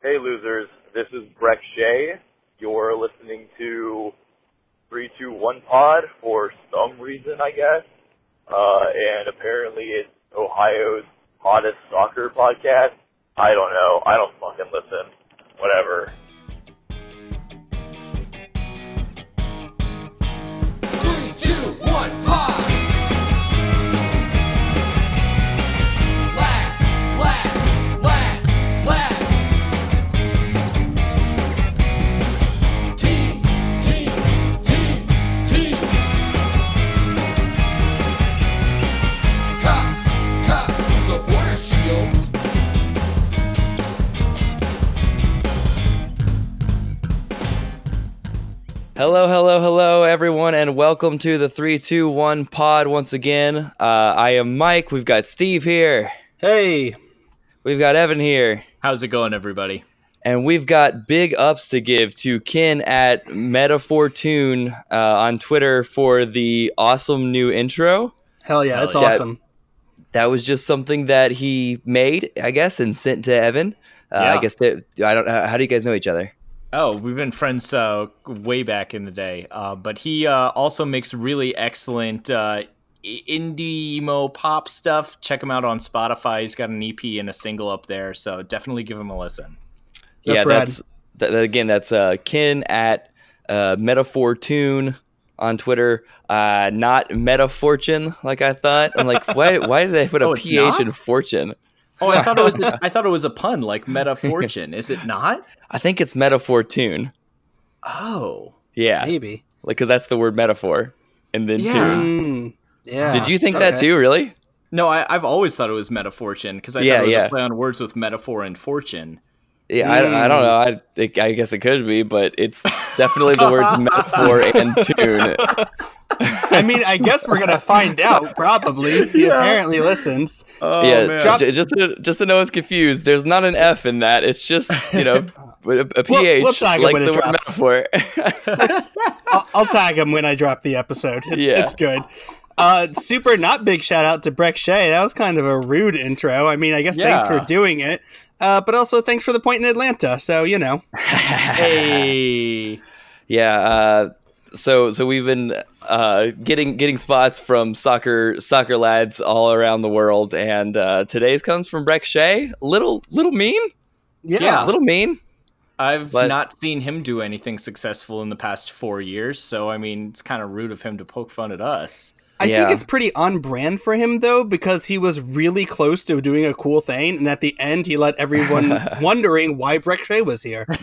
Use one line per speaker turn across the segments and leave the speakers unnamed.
Hey, losers. This is Brek Shea. You're listening to 321 Pod for some reason, I guess. Uh, and apparently it's Ohio's hottest soccer podcast. I don't know. I don't fucking listen. Whatever.
Three, two, one,
Hello, hello, hello, everyone, and welcome to the 321 pod once again. Uh, I am Mike. We've got Steve here.
Hey,
We've got Evan here.
How's it going, everybody?
And we've got big ups to give to Ken at MetaFortune uh, on Twitter for the awesome new intro.
hell yeah,
Hell
it's
yeah.
awesome.
That was just something that he made, I guess, and sent to Evan. Uh, I guess that I don't. How do you guys know each other?
Oh, we've been friends uh, way back in the day. Uh, but he uh, also makes really excellent uh, indie emo pop stuff. Check him out on Spotify. He's got an EP and a single up there, so definitely give him a listen.
That's
yeah,
rad.
that's that, that- again. That's uh, Ken at uh, MetaFortune on Twitter. Uh, not MetaFortune like I thought. I'm like, why? Why did they put a
Oh, it's
PH
not?
in fortune?
Oh, I thought it was a, I thought it was a pun, like meta fortune. Is it not?
I think it's metaphor tune.
Oh,
Yeah,
Maybe.
like because that's the word metaphor, and then
Yeah.
tune.
Mm, yeah.
Did you think that too? Really?
no, I, I've always thought it was meta fortune because I
Yeah,
thought it was
yeah.
a play on words with metaphor and fortune.
Yeah, I, I don't know. I think, I guess it could be, but it's definitely the words metaphor and tune.
I mean, I guess we're gonna find out. Probably. He apparently listens.
Oh,
yeah,
Drop-
j- just to, just to know it's confused. There's not an F in that. It's just you know a, a PH
we'll tag it
like
when
the
it
word
drops.
metaphor.
I'll, I'll tag him when I drop the episode. It's,
Yeah.
it's good. Uh, super not big shout out to Brek Shea. That was kind of a rude intro. I mean, I guess thanks for doing it. Uh, but also thanks for the point in Atlanta. So you know,
Hey.
yeah. Uh, so so we've been uh, getting getting spots from soccer soccer lads all around the world, and uh, today's comes from Brek Shea. Little little mean,
yeah.
Yeah.
little mean.
I've
But-
not seen him do anything successful in the past four years, so I mean, it's kind of rude of him to poke fun at us.
I
Yeah.
think it's pretty on brand for him though, because he was really close to doing a cool thing, and at the end, he let everyone wondering why Brek Shea was here.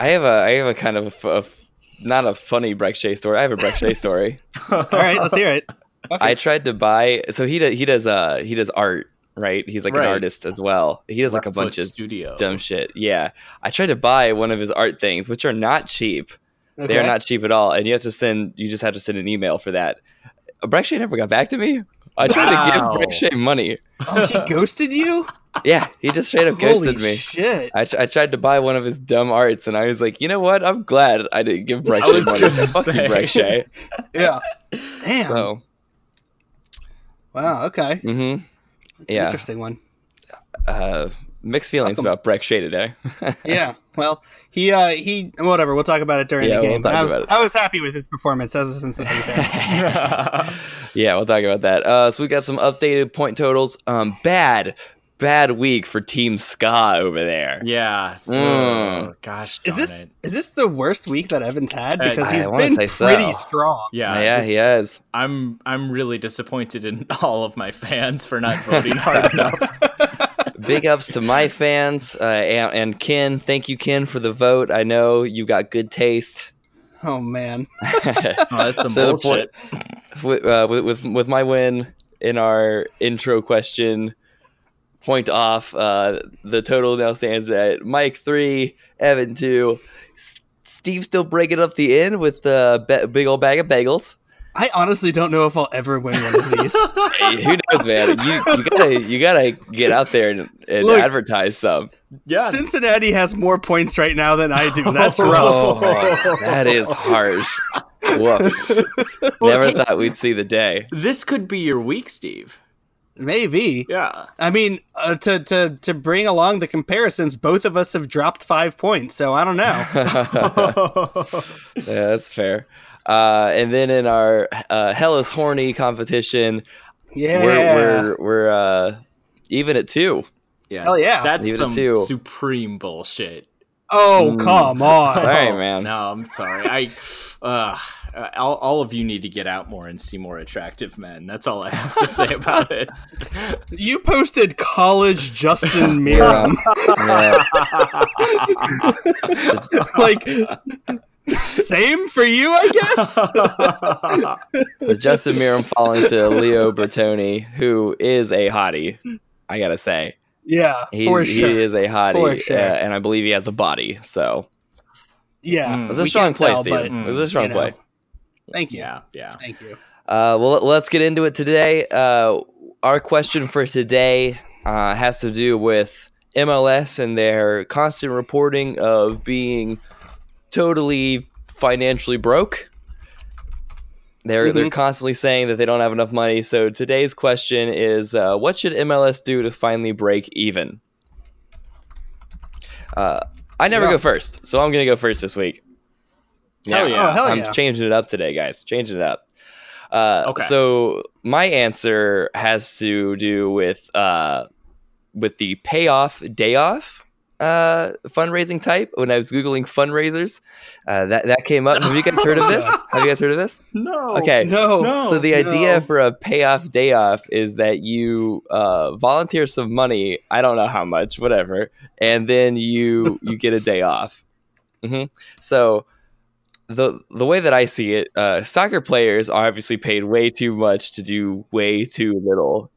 I have a I have a kind of a f- a f- not a funny Brek Shea story. I have a Brek Shea story.
All right, let's hear it.
I tried to buy. So he does, he does uh he does art, right? He's like
Right.
an artist as well. He does like a
Left
bunch
Foot
of
studio.
dumb shit. Yeah, I tried to buy one of his art things, which are not cheap. They are not cheap at all, and you have to send. You just have to send an email for that. Brek Shea never got back to me. I tried to give Brek Shea money.
Oh, he ghosted you?
Yeah, he just straight up
Holy
ghosted me.
shit!
I, I tried to buy one of his dumb arts, and I was like, you know what? I'm glad I didn't give
Brek
Shea money.
gonna
Fuck you. Brek Shea.
Yeah. Damn.
So,
Wow. Okay.
Mm-hmm.
That's an
Yeah.
interesting one.
uh, mixed feelings about Brek Shea today.
Yeah. Well, he uh he whatever. We'll talk about it during
Yeah,
the
we'll
game.
talk
I was
about it.
I was happy with his performance as a Cincinnati fan.
yeah, we'll talk about that. Uh, so we got some updated point totals. Um, bad, bad week for Team Ska over there.
yeah.
Mm.
Oh, gosh.
Is this
it.
is this the worst week that Evans had? Because
I
he's
wanna
been
say so.
pretty strong.
Yeah.
yeah, he has.
I'm I'm really disappointed in all of my fans for not voting hard enough.
Big ups to my fans uh, and, and Ken. Thank you, Ken, for the vote. I know you got good taste.
Oh man.
Oh, that's some
So the
bullshit.
with, uh, with with with my win in our intro question, point off. Uh, the total now stands at Mike three, Evan two. S- Steve still breaking up the end with the uh, big old bag of bagels.
I honestly don't know if I'll ever win one of these.
Hey, who knows, man? You you gotta you gotta get out there and, and
Look,
advertise some.
Yeah.
Cincinnati has more points right now than I do. That's rough.
Oh, that is harsh. Woof. Never thought we'd see the day.
This could be your week, Steve.
Maybe.
Yeah.
I mean, uh, to to to bring along the comparisons, both of us have dropped five points, so I don't know.
yeah, that's fair. Uh, and then in our uh, Hell is Horny competition,
Yeah.
we're we're, we're uh, even at two.
Yeah.
Hell yeah.
That's
Leave it
some
too.
supreme bullshit.
oh come on.
Sorry, man.
No, I'm sorry. I, uh, all, all of you need to get out more and see more attractive men. That's all I have to say about it.
You posted college Justin Meram.
Yeah.
like same for you, I guess.
With Justin Meram falling to Leo Bertone, who is a hottie, I gotta say.
Yeah,
He,
for
he
sure.
is a hottie,
For sure.
uh, and I believe he has a body. So
yeah,
Mm.
it was a strong
can't
play,
tell,
Steven.
but,
It was a strong
you know.
play.
Thank you.
yeah, yeah.
Thank you.
Uh, well, let's get into it today. Uh, our question for today uh, has to do with MLS and their constant reporting of being totally financially broke. They're they're
Mhm.
constantly saying that they don't have enough money. So today's question is, uh, what should MLS do to finally break even? Uh, I never
Yeah.
go first, so I'm gonna go first this week.
Hell yeah.
Oh, hell
I'm
yeah.
changing it up today, guys. Changing it up. Uh,
Okay.
So my answer has to do with uh, with the payoff day off uh, fundraising type. When I was googling fundraisers, uh, that that came up. Have you guys heard of this? Have you guys heard of this?
No.
Okay.
No,
No.
So the idea
no.
for a payoff day off is that you uh, volunteer some money. I don't know how much, whatever, and then you you get a day off. hmm So the the way that I see it, uh, soccer players are obviously paid way too much to do way too little.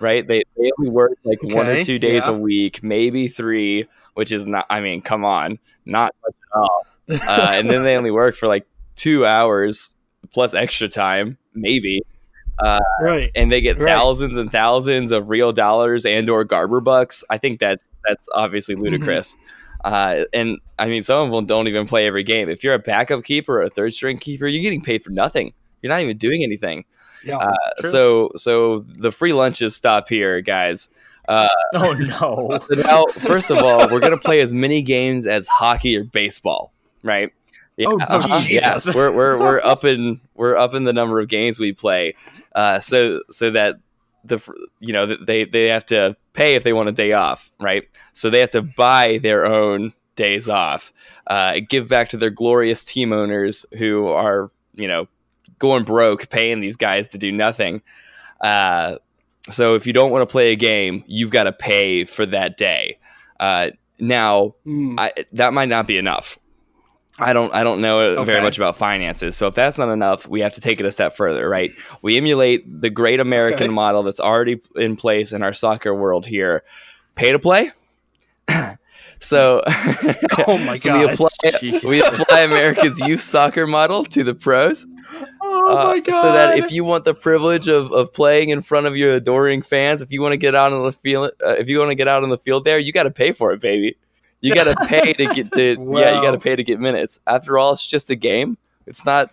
Right? They they only work like one or two days
yeah.
a week, maybe three, which is not. I mean, come on, not much at all. Uh, and then they only work for like two hours plus extra time, maybe,
right.
and they get
Right.
thousands and thousands of real dollars and or Garber bucks. I think that's that's obviously
Mm-hmm.
Ludicrous. Uh, and I mean, some of them don't even play every game. If you're a backup keeper or a third string keeper, you're getting paid for nothing. You're not even doing anything.
Yeah.
Uh, so so the free lunches stop here, guys. Uh,
Oh no.
now, first of all, we're gonna play as many games as hockey or baseball, right? Yeah,
Oh,
uh-huh,
Jesus.
yes, we're we're we're up in we're up in the number of games we play, uh, so so that the you know they they have to pay if they want a day off, right? So they have to buy their own days off, uh, give back to their glorious team owners who are you know going broke, paying these guys to do nothing. Uh, so if you don't want to play a game, you've got to pay for that day. Uh, now,
Mm.
I, that might not be enough. I don't I don't know very much about finances. So if that's not enough, we have to take it a step further, right? We emulate the great American
Okay.
model that's already in place in our soccer world here. Pay to play. so
Oh my
so we
god.
apply we apply America's youth soccer model to the pros.
Oh
Uh,
my god.
So that if you want the privilege of, of playing in front of your adoring fans, if you want to get out on the field, uh, if you want to get out on the field there, you got to pay for it, baby. You got to pay to get to yeah, you got to pay to get minutes. After all, it's just a game. It's not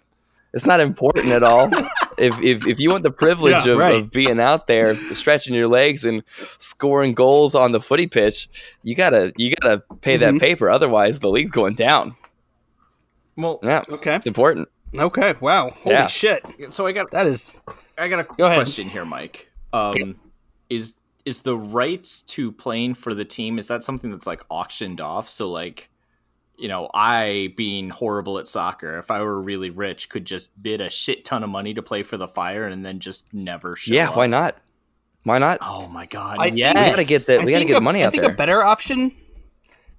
it's not important at all. if, if if you want the privilege
Yeah,
of,
right.
of being out there, stretching your legs and scoring goals on the footy pitch, you gotta you gotta pay
Mhm.
that paper. Otherwise, the league's going down.
well,
Yeah,
Okay.
it's important.
Okay. Wow. Holy
Yeah.
shit.
so I got
That is.
I got a
Go ahead.
question here, Mike. Um, is is the rights to playing for the team is that something that's like auctioned off? So like, you know, I being horrible at soccer, if I were really rich, could just bid a shit ton of money to play for the Fire and then just never show
yeah,
up.
why not? Why not?
Oh my god!
I
yes.
think
We gotta get the- we gotta
think
get
a-
money
I think
there.
a better option.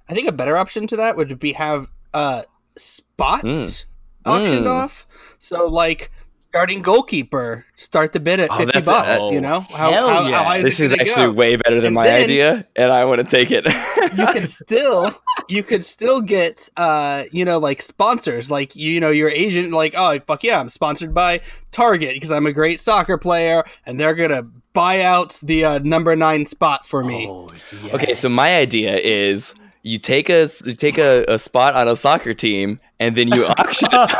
I think a better option to that would be have uh spots
Mm.
auctioned
Mm.
off. So like starting goalkeeper, start the bid at
Oh,
fifty
that's-
bucks.
uh,
you know how,
hell
how,
yeah.
how high
this is actually
go?
way better than
And
my
then-
idea, and I want to take it.
you could still you could still get uh you know like sponsors like you know your agent like oh fuck yeah i'm sponsored by target because i'm a great soccer player and they're gonna buy out the uh, number nine spot for me
Oh,
okay, so my idea is you take a you take a, a spot on a soccer team and then you auction it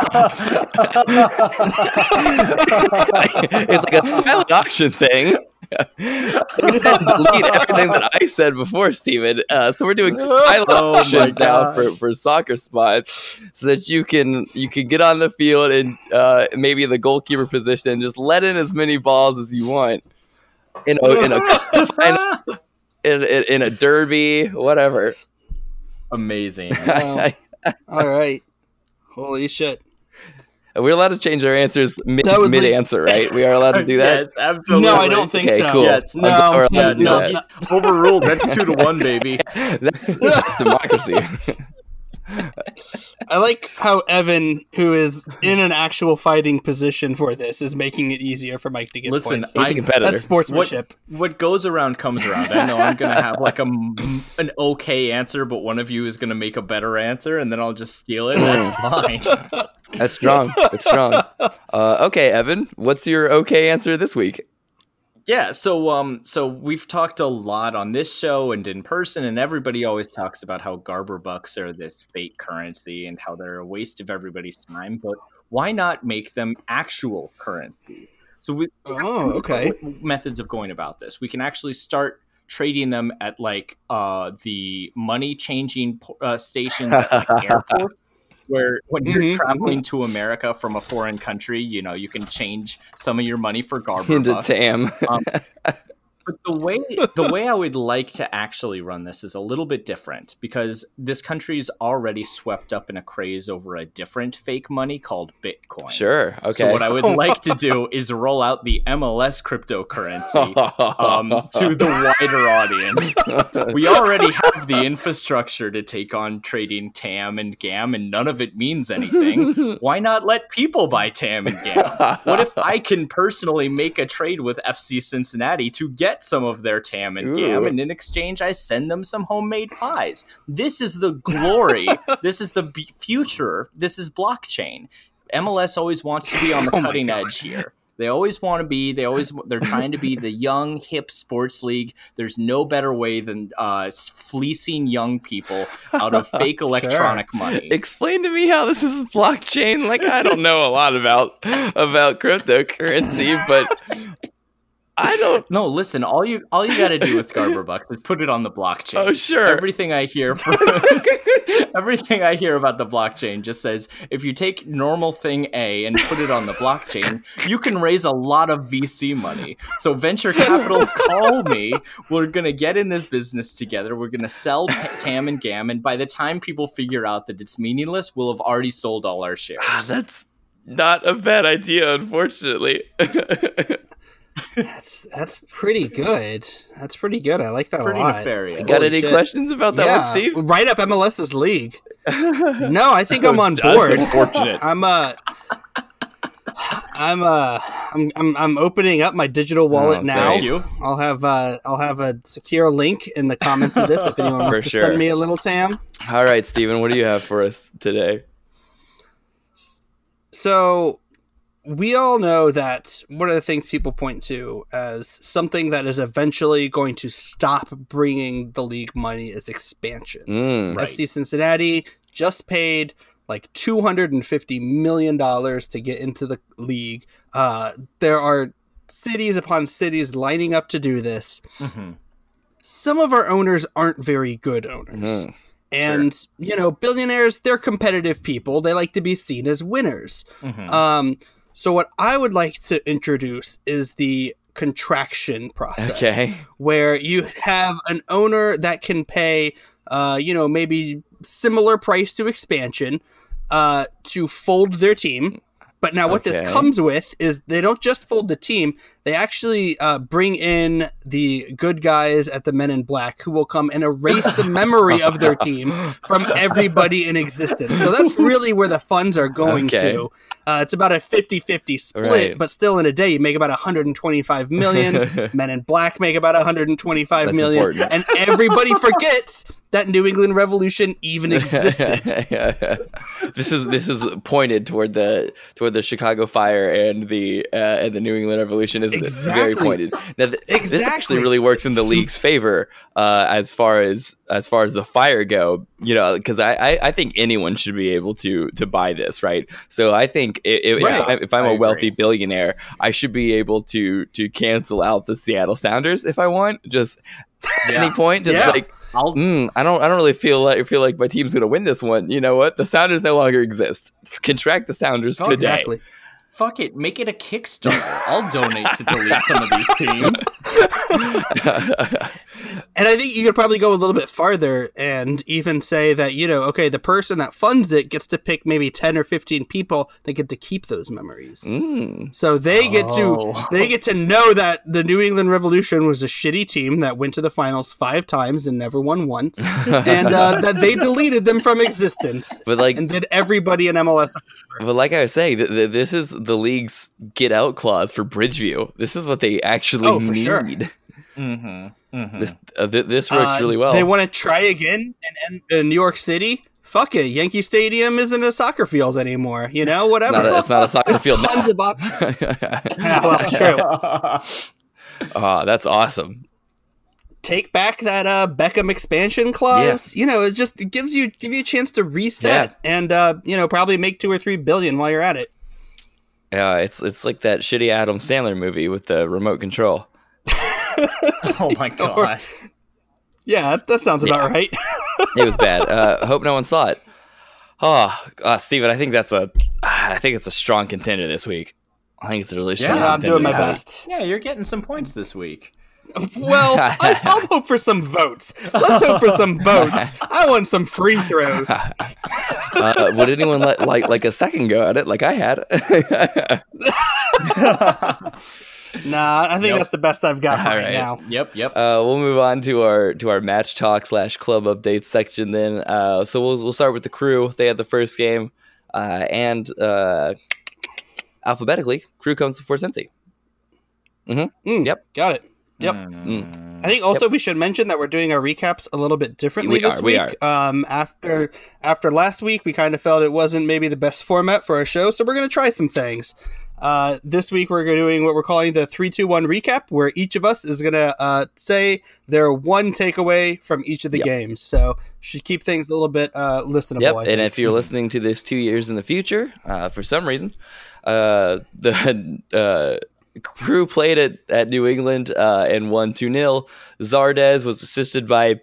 it's like a silent auction thing. Delete everything that I said before, Steven. Uh, so we're doing silent
Oh
auctions now for, for soccer spots, so that you can you can get on the field and uh, maybe the goalkeeper position, just let in as many balls as you want in a in a in, in, in a derby, whatever.
Amazing.
Wow. All right. Holy shit.
We're allowed to change our answers mid, mid answer, right? We are allowed to do that.
Yes, absolutely.
No, I don't think
Okay,
so.
cool.
Yes,
I'm we're
no, yeah,
to do
no,
that.
overruled. That's two to one, baby.
That's, that's democracy.
I like how Evan, who is in an actual fighting position for this, is making it easier for Mike to get
Listen,
points.
He's a
I-
competitor.
That's sportsmanship.
What goes around comes around. I know I'm gonna have like a m- an okay answer, but one of you is gonna make a better answer, and then I'll just steal it. That's fine.
That's strong. That's strong. Uh, okay, Evan, what's your okay answer this week?
Yeah, so um so we've talked a lot on this show and in person and everybody always talks about how Garber bucks are this fake currency and how they're a waste of everybody's time, but why not make them actual currency? So we
Oh, okay.
methods of going about this. We can actually start trading them at like uh the money changing uh, stations at like airports where when you're
Mhm,
traveling to America from a foreign country, you know, you can change some of your money for garbage.
Into. Tam.
But the way the way I would like to actually run this is a little bit different because this country's already swept up in a craze over a different fake money called Bitcoin.
Sure. Okay.
So what I would like to do is roll out the MLS cryptocurrency um, to the wider audience. We already have the infrastructure to take on trading TAM and GAM, and none of it means anything. Why not let people buy TAM and GAM? What if I can personally make a trade with FC Cincinnati to get some of their TAM and GAM,
Ooh.
and in exchange, I send them some homemade pies? This is the glory. this is the b- future. This is blockchain. MLS always wants to be on the
Oh
cutting edge here. They always want to be. They always they're trying to be the young hip sports league. There's no better way than uh, fleecing young people out of fake electronic money.
Explain to me how this is blockchain. Like I don't know a lot about about cryptocurrency, but I don't.
No, listen. All you all you got to do with Garber Bucks is put it on the blockchain.
Oh sure.
Everything I hear, everything I hear about the blockchain just says if you take normal thing A and put it on the blockchain, you can raise a lot of VC money. So venture capital, call me. We're gonna get in this business together. We're gonna sell P- Tam and Gam, and by the time people figure out that it's meaningless, we'll have already sold all our shares.
Ah, that's not a bad idea, unfortunately.
That's that's pretty good. That's pretty good. I like that
Pretty
a lot.
nefarious.
Got
Holy
any
shit.
questions about that one, Steve?
Right up MLS's league. No, I think I'm on board.
Unfortunate.
I'm uh I'm uh I'm I'm I'm opening up my digital wallet
Oh,
now.
Thank you.
I'll have uh I'll have a secure link in the comments of this if anyone wants
For
to
sure.
send me a little tam.
All right, Steven, what do you have for us today?
So we all know that one of the things people point to as something that is eventually going to stop bringing the league money is expansion.
Mm.
Right.
FC Cincinnati just paid like two hundred and fifty million dollars to get into the league. Uh, there are cities upon cities lining up to do this.
Mhm.
Some of our owners aren't very good owners.
Mhm.
And, you know, billionaires, they're competitive people. They like to be seen as winners.
Mhm.
Um, so, what I would like to introduce is the contraction process
Okay.
where you have an owner that can pay, uh, you know, maybe similar price to expansion uh, to fold their team. But now, what this comes with is they don't just fold the team; they actually uh, bring in the good guys at the Men in Black, who will come and erase the memory of their team from everybody in existence. So that's really where the funds are going
Okay.
to. Uh, it's about a 50-50 split,
Right.
but still in a day you make about 125 million. Men in Black make about 125
That's
million,
important.
and everybody forgets that New England Revolution even existed.
this is this is pointed toward the toward the Chicago Fire and the uh, and the New England Revolution, isn't it? Very
Exactly.
pointed. Now, th- This actually really works in the league's favor uh, as far as as far as the Fire go. You know, because I, I I think anyone should be able to to buy this, right? So I think i i
Right.
if, if I'm
I
a
agree.
wealthy billionaire, I should be able to to cancel out the Seattle Sounders if I want. Just at any point, just
Yeah.
like mm, I don't I don't really feel like feel like my team's gonna win this one. You know what? The Sounders no longer exist. Contract the Sounders
Oh,
today.
exactly.
Fuck it. Make it a Kickstarter. I'll donate to delete some of these teams.
And I think you could probably go a little bit farther and even say that, you know, okay, the person that funds it gets to pick maybe 10 or 15 people that get to keep those memories.
Mm.
So they get
Oh.
to they get to know that the New England Revolution was a shitty team that went to the finals 5 times and never won once and uh, that they deleted them from existence
But like,
and did everybody in MLS
but like I was saying, th- th- this is the league's get out clause for Bridgeview. This is what they actually
Oh, for
need.
Sure.
Mm-hmm. Mm-hmm.
This uh, th- this works
Uh,
really well.
They want to try again in, in, in New York City. Fuck it, Yankee Stadium isn't a soccer field anymore. You know, whatever.
Not a- it's not a soccer field now.
Tons of options. Yeah, well, that's true.
oh, that's awesome.
Take back that uh, Beckham expansion clause. You know, it just it gives you give you a chance to reset and uh, you know probably make two or three billion while you're at it.
Yeah, it's it's like that shitty Adam Sandler movie with the remote control.
oh my god.
Yeah, that, that sounds about
Yeah.
right.
It was bad. uh, hope no one saw it. Oh, uh, Steven, I think that's a I think it's a strong contender this week. I think it's a really strong.
Yeah,
I'm doing my
contender this
best.
Yeah, you're getting some points this week.
Well, I, I'll hope for some votes. Let's hope for some votes. I want some free throws.
Uh, would anyone let like like a second go at it, like I had?
Nah, I think
Nope.
that's the best I've got
All
right,
right.
now.
Yep, yep.
Uh, we'll move on to our to our match talk slash club updates section then. Uh, so we'll we'll start with the crew. They had the first game, uh, and uh, alphabetically, crew comes before Cincy.
Mm,
Yep.
got it. Yep.
Mm.
I think also we should mention that we're doing our recaps a little bit differently
We
this
are, we
week. Um, after after last week, we kind of felt it wasn't maybe the best format for our show, so we're going to try some things. Uh, this week we're doing what we're calling the three two one recap, where each of us is going to uh, say their one takeaway from each of the
Yep.
games. So should keep things a little bit uh, listenable.
Yep. And if you're listening to this two years in the future, uh, for some reason, uh, the uh, crew played at, at New England uh, and won 2 0. Zardes was assisted by.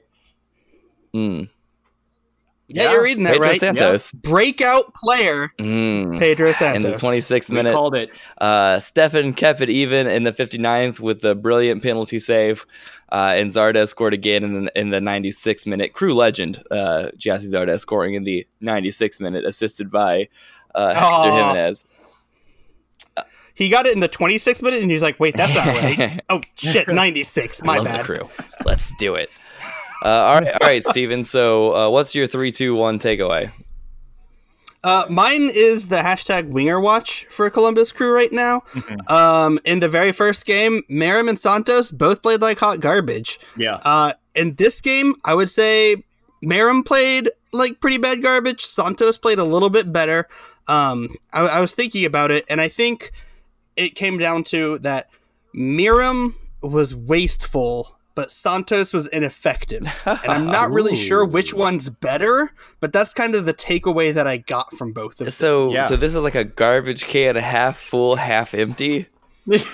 Mm,
yeah,
Yeah.
you're reading that
Pedro
right.
Santos.
Breakout player
Mm.
Pedro Santos.
In the 26th
We
minute,
called it.
uh, Steffen kept it even in the 59th with the brilliant penalty save. Uh, and Zardes scored again in the, in the 96th minute. Crew legend, uh, Gyasi Zardes scoring in the 96th minute, assisted by uh, Hector
Aw.
Jimenez.
He got it in the 26th minute, and he's like, "Wait, that's not right." oh shit, 96. My
love
bad.
the crew. Let's do it. Uh, all right, all right, Steven. So, uh, what's your three, two, one takeaway?
Uh, mine is the hashtag Winger Watch for Columbus Crew right now. Um, in the very first game, Meram and Santos both played like hot garbage.
Yeah.
Uh, in this game, I would say Meram played like pretty bad garbage. Santos played a little bit better. Um, I, I was thinking about it, and I think it came down to that Meram was wasteful, but Santos was ineffective. And I'm not really sure which one's better, but that's kind of the takeaway that I got from both of them.
So,
Yeah.
so this is like a garbage can, a half full, half empty,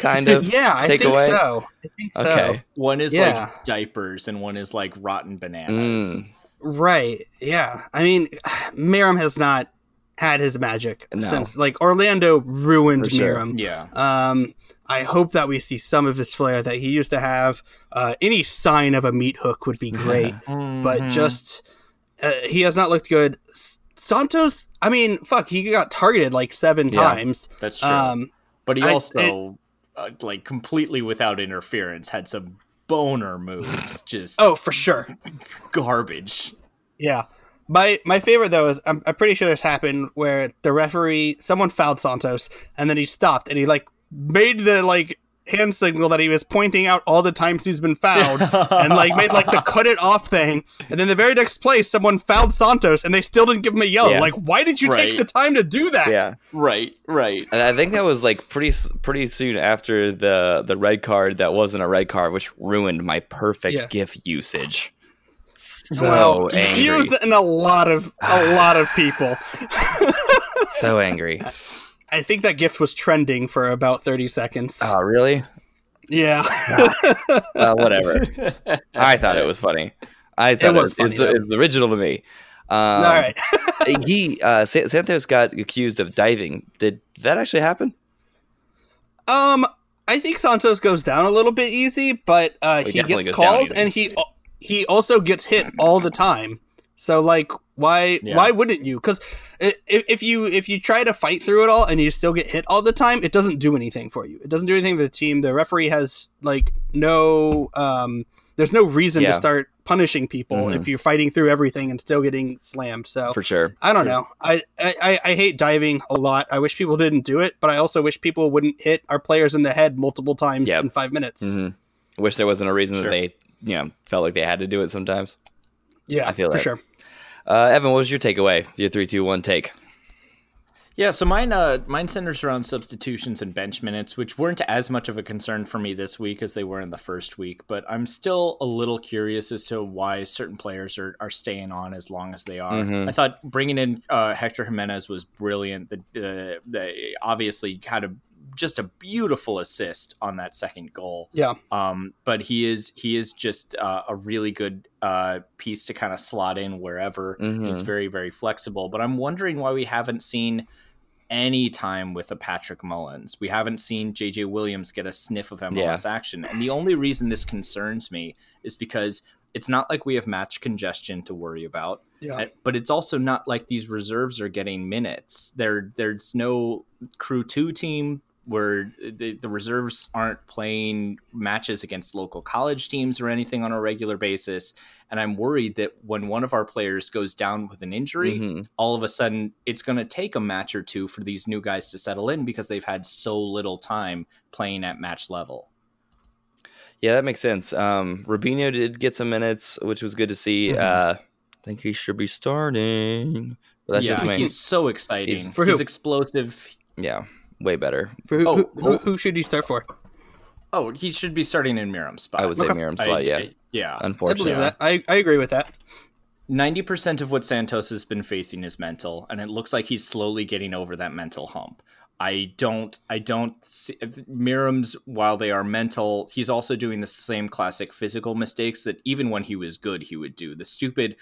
kind of.
yeah, I think
takeaway?
so. I think so.
Okay.
One is
Yeah.
like diapers and one is like rotten bananas.
Mm.
Right. Yeah. I mean, Meram has not had his magic
No.
since like Orlando ruined
For sure.
Meram.
Yeah.
Um, I hope that we see some of his flair that he used to have. Uh, any sign of a meat hook would be great, but
Mhm.
just uh, he has not looked good. S- Santos, I mean, fuck, he got targeted like seven
Yeah.
times.
that's true.
Um,
but he
I-
also, uh, like, completely without interference, had some boner moves. Just
oh, for sure.
garbage.
Yeah. My my favorite though is I'm, I'm pretty sure this happened where the referee someone fouled Santos and then he stopped and he like made the like hand signal that he was pointing out all the times he's been fouled and like made like the cut it off thing. And then the very next play, someone fouled Santos and they still didn't give him a yellow.
Yeah.
Like, why did you take the time to do that?
Yeah.
right, right.
And I think that was like pretty pretty soon after the the red card that wasn't a red card, which ruined my perfect
Yeah.
GIF usage. So
well,
angry,
using a lot of a lot of people.
so angry.
I think that gift was trending for about thirty seconds.
Oh, really?
yeah.
Uh, whatever. I thought it was funny. I thought it
was
was,
funny,
it's,
though.
it's original to me. Um,
All right.
he uh, Sa- Santos got accused of diving. Did that actually happen?
Um, I think Santos goes down a little bit easy, but uh,
He
he gets calls and he he also gets hit all the time. So like, why
Yeah.
why wouldn't you? Because if, if you if you try to fight through it all and you still get hit all the time, it doesn't do anything for you. It doesn't do anything for the team. The referee has like no um. There's no reason
Yeah.
to start punishing people
Mhm.
if you're fighting through everything and still getting slammed. So
For sure.
I don't know. I, I I- I hate diving a lot. I wish people didn't do it, but I also wish people wouldn't hit our players in the head multiple times
Yep.
in five minutes.
Mm-hmm. Wish there wasn't a reason
Sure.
that they, you know, felt like they had to do it sometimes.
Yeah,
I feel
for sure.
Uh, Evan, what was your takeaway? Your three, two, one take.
Yeah, so mine uh mine centers around substitutions and bench minutes, which weren't as much of a concern for me this week as they were in the first week, but I'm still a little curious as to why certain players are, are staying on as long as they are.
Mhm.
I thought bringing in uh, Hector Jimenez was brilliant. The, uh, they obviously kind a just a beautiful assist on that second goal.
Yeah.
Um, but he is he is just uh, a really good uh, piece to kind of slot in wherever.
Mhm.
He's very very flexible. But I'm wondering why we haven't seen any time with a Patrick Mullins. We haven't seen JJ Williams get a sniff of MLS action. And the only reason this concerns me is because it's not like we have match congestion to worry about.
Yeah.
But it's also not like these reserves are getting minutes. There, there's no crew two team where the, the reserves aren't playing matches against local college teams or anything on a regular basis. And I'm worried that when one of our players goes down with an injury,
Mhm.
all of a sudden it's going to take a match or two for these new guys to settle in because they've had so little time playing at match level.
Yeah, that makes sense. Um, Rubinho did get some minutes, which was good to see.
Mhm.
Uh, I think he should be starting.
Yeah, he's so exciting.
He's-
For
he's explosive.
Yeah, way better.
For who,
Oh,
who, who,
oh.
who should he start for?
Oh, he should be starting in Meram's spot.
I would say
Okay.
Meram's
I-
spot. Yeah,
I- yeah.
I believe
unfortunately.
that. I, I agree with that.
Ninety percent of what Santos has been facing is mental, and it looks like he's slowly getting over that mental hump. I don't, I don't. See, Meram's, while they are mental, he's also doing the same classic physical mistakes that even when he was good, he would do. The stupid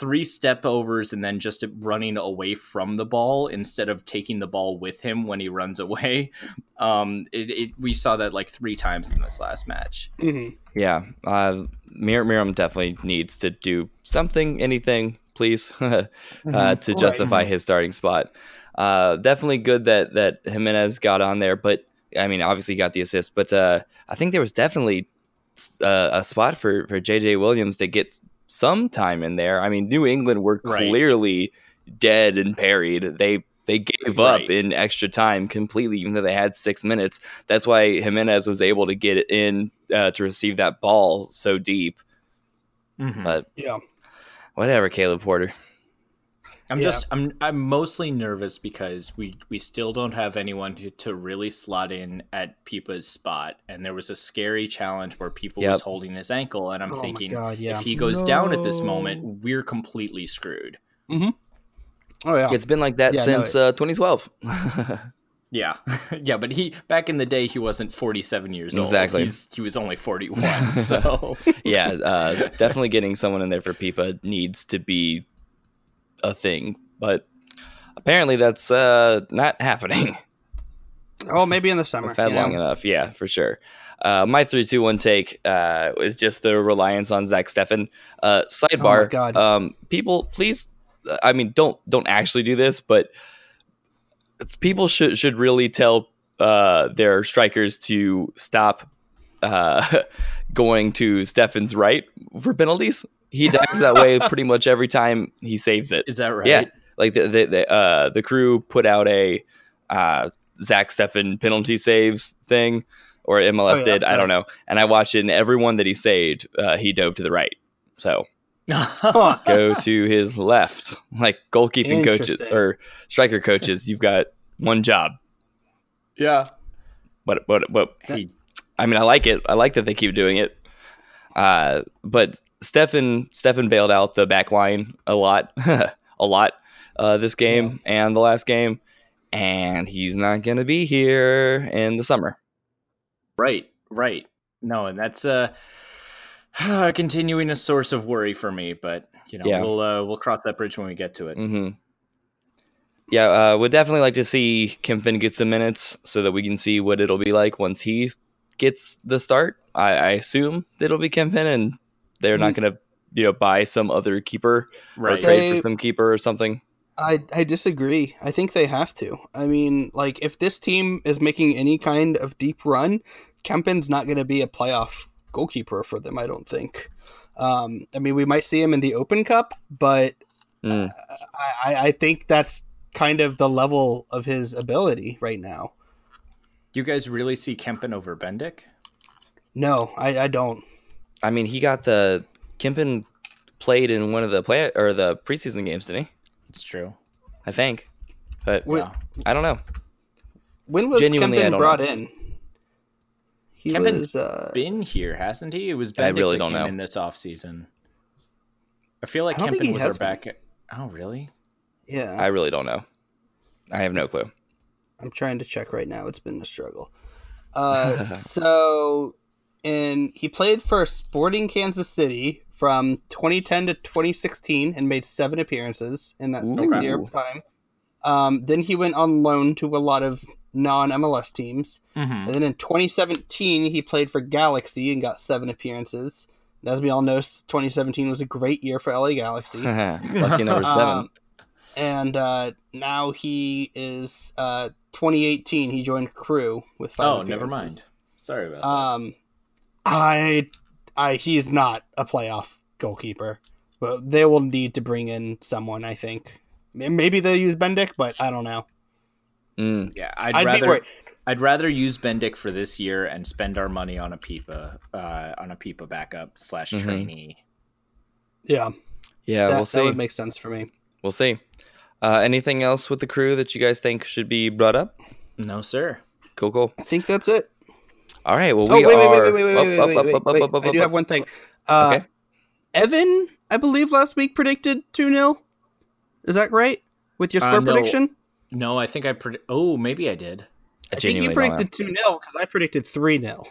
three step overs and then just running away from the ball instead of taking the ball with him when he runs away. Um, it, it, we saw that like three times in this last match.
hmm
Yeah, uh, Mir- Meram definitely needs to do something, anything, please, uh, to justify his starting spot. Uh, definitely good that that Jimenez got on there, but I mean, obviously he got the assist, but uh, I think there was definitely uh, a spot for for JJ Williams to get some time in there. I mean, New England were
Right.
clearly dead and buried. They they gave up in extra time completely, even though they had six minutes. That's why Jimenez was able to get it in uh, to receive that ball so deep.
Mhm.
But
Yeah.
whatever, Caleb Porter.
I'm
Yeah.
just I'm I'm mostly nervous because we we still don't have anyone to, to really slot in at Pipa's spot, and there was a scary challenge where Pipa
Yep.
was holding his ankle, and I'm
Oh
thinking
God, yeah.
if he goes down at this moment, we're completely screwed. Hmm.
Oh yeah.
It's been like that
Yeah, no,
since uh, 2012.
Yeah, yeah, but he back in the day he wasn't 47 years old.
Exactly.
He's, he was only 41. So
yeah, uh, definitely getting someone in there for Pipa needs to be a thing, but apparently that's uh, not happening.
oh, maybe in the summer.
Had long enough, yeah, for sure. Uh, my three, two, one take uh, is just the reliance on Zach Steffen. Uh, sidebar,
Oh God.
Um, people, please, I mean, don't don't actually do this, but it's, people should should really tell uh, their strikers to stop uh, going to Steffen's right for penalties. He dives that way pretty much every time he saves it.
is that right?
Yeah, like the the the, uh, the crew put out a uh, Zach Steffen penalty saves thing or MLS
Oh, yeah,
did. I don't know. And I watched it, and everyone that he saved, uh, he dove to the right. So go to his left, like goalkeeping coaches or striker coaches. You've got one job.
yeah.
What? What? What?
He,
I mean, I like it. I like that they keep doing it. Uh, but Steffen Steffen bailed out the back line a lot, a lot uh, this game and the last game, and he's not going to be here in the summer.
right, right. No, and that's uh, continuing a source of worry for me. But you know,
Yeah.
we'll uh, we'll cross that bridge when we get to it.
hmm Yeah, uh, would definitely like to see Kempin get some minutes so that we can see what it'll be like once he gets the start. I, I assume that it'll be Kempin, and they're not going to, you know, buy some other keeper or trade
They-
for some keeper or something.
I I disagree. I think they have to. I mean, like if this team is making any kind of deep run, Kempin's not going to be a playoff goalkeeper for them. I don't think. Um, I mean, we might see him in the Open Cup, but
Mm.
I, I- I think that's kind of the level of his ability right now.
You guys really see Kempin over Bendik?
No, I, I don't.
I mean, he got the Kempin played in one of the play or the preseason games, didn't he?
It's true.
I think, but
Wait,
Yeah.
I don't know.
When was
Genuinely, I
Kempin brought
know.
in? He
Kempin's
was. Uh,
Been here, hasn't he? It was
I really
that
don't
came
know.
in this offseason. I feel like
I don't Kempin
was our back. Oh, really?
yeah,
I really don't know. I have no clue.
I'm trying to check right now. It's been a struggle. Uh, so, and he played for Sporting Kansas City from 2010 to 2016 and made seven appearances in that
Ooh.
six-year time. Um, then he went on loan to a lot of non-MLS teams,
Mm-hmm.
and then in 2017 he played for Galaxy and got seven appearances. And as we all know, 2017 was a great year for LA Galaxy.
Lucky number seven.
Um, and uh, now he is uh, 2018. He joined Crew with five.
Oh, never mind. Sorry about that.
Um, I, I, he's not a playoff goalkeeper, but they will need to bring in someone. I think maybe they'll use Bendik, but I don't know.
Mm.
yeah, I'd,
I'd, be
rather. I'd rather use Bendik for this year and spend our money on a Pipa uh, on a Pipa backup slash
Mhm.
trainee.
Yeah,
Yeah,
that,
we'll see.
that
see.
would make sense for me.
We'll see. Uh, anything else with the crew that you guys think should be brought up?
No, sir.
Cool, cool.
I think that's it.
All right. Well,
Oh
we
wait, wait,
are.
wait, wait, wait,
up,
wait,
up,
wait,
up,
wait,
up, up,
wait.
up, up,
I do have one thing. Uh,
Okay.
Evan, I believe last week predicted two 0 Is that right? With your
Uh,
score
no.
prediction?
No, I think I pred- Oh, maybe I did.
I
I think you
genuinely don't know.
predicted 2 0 because I predicted 3 0.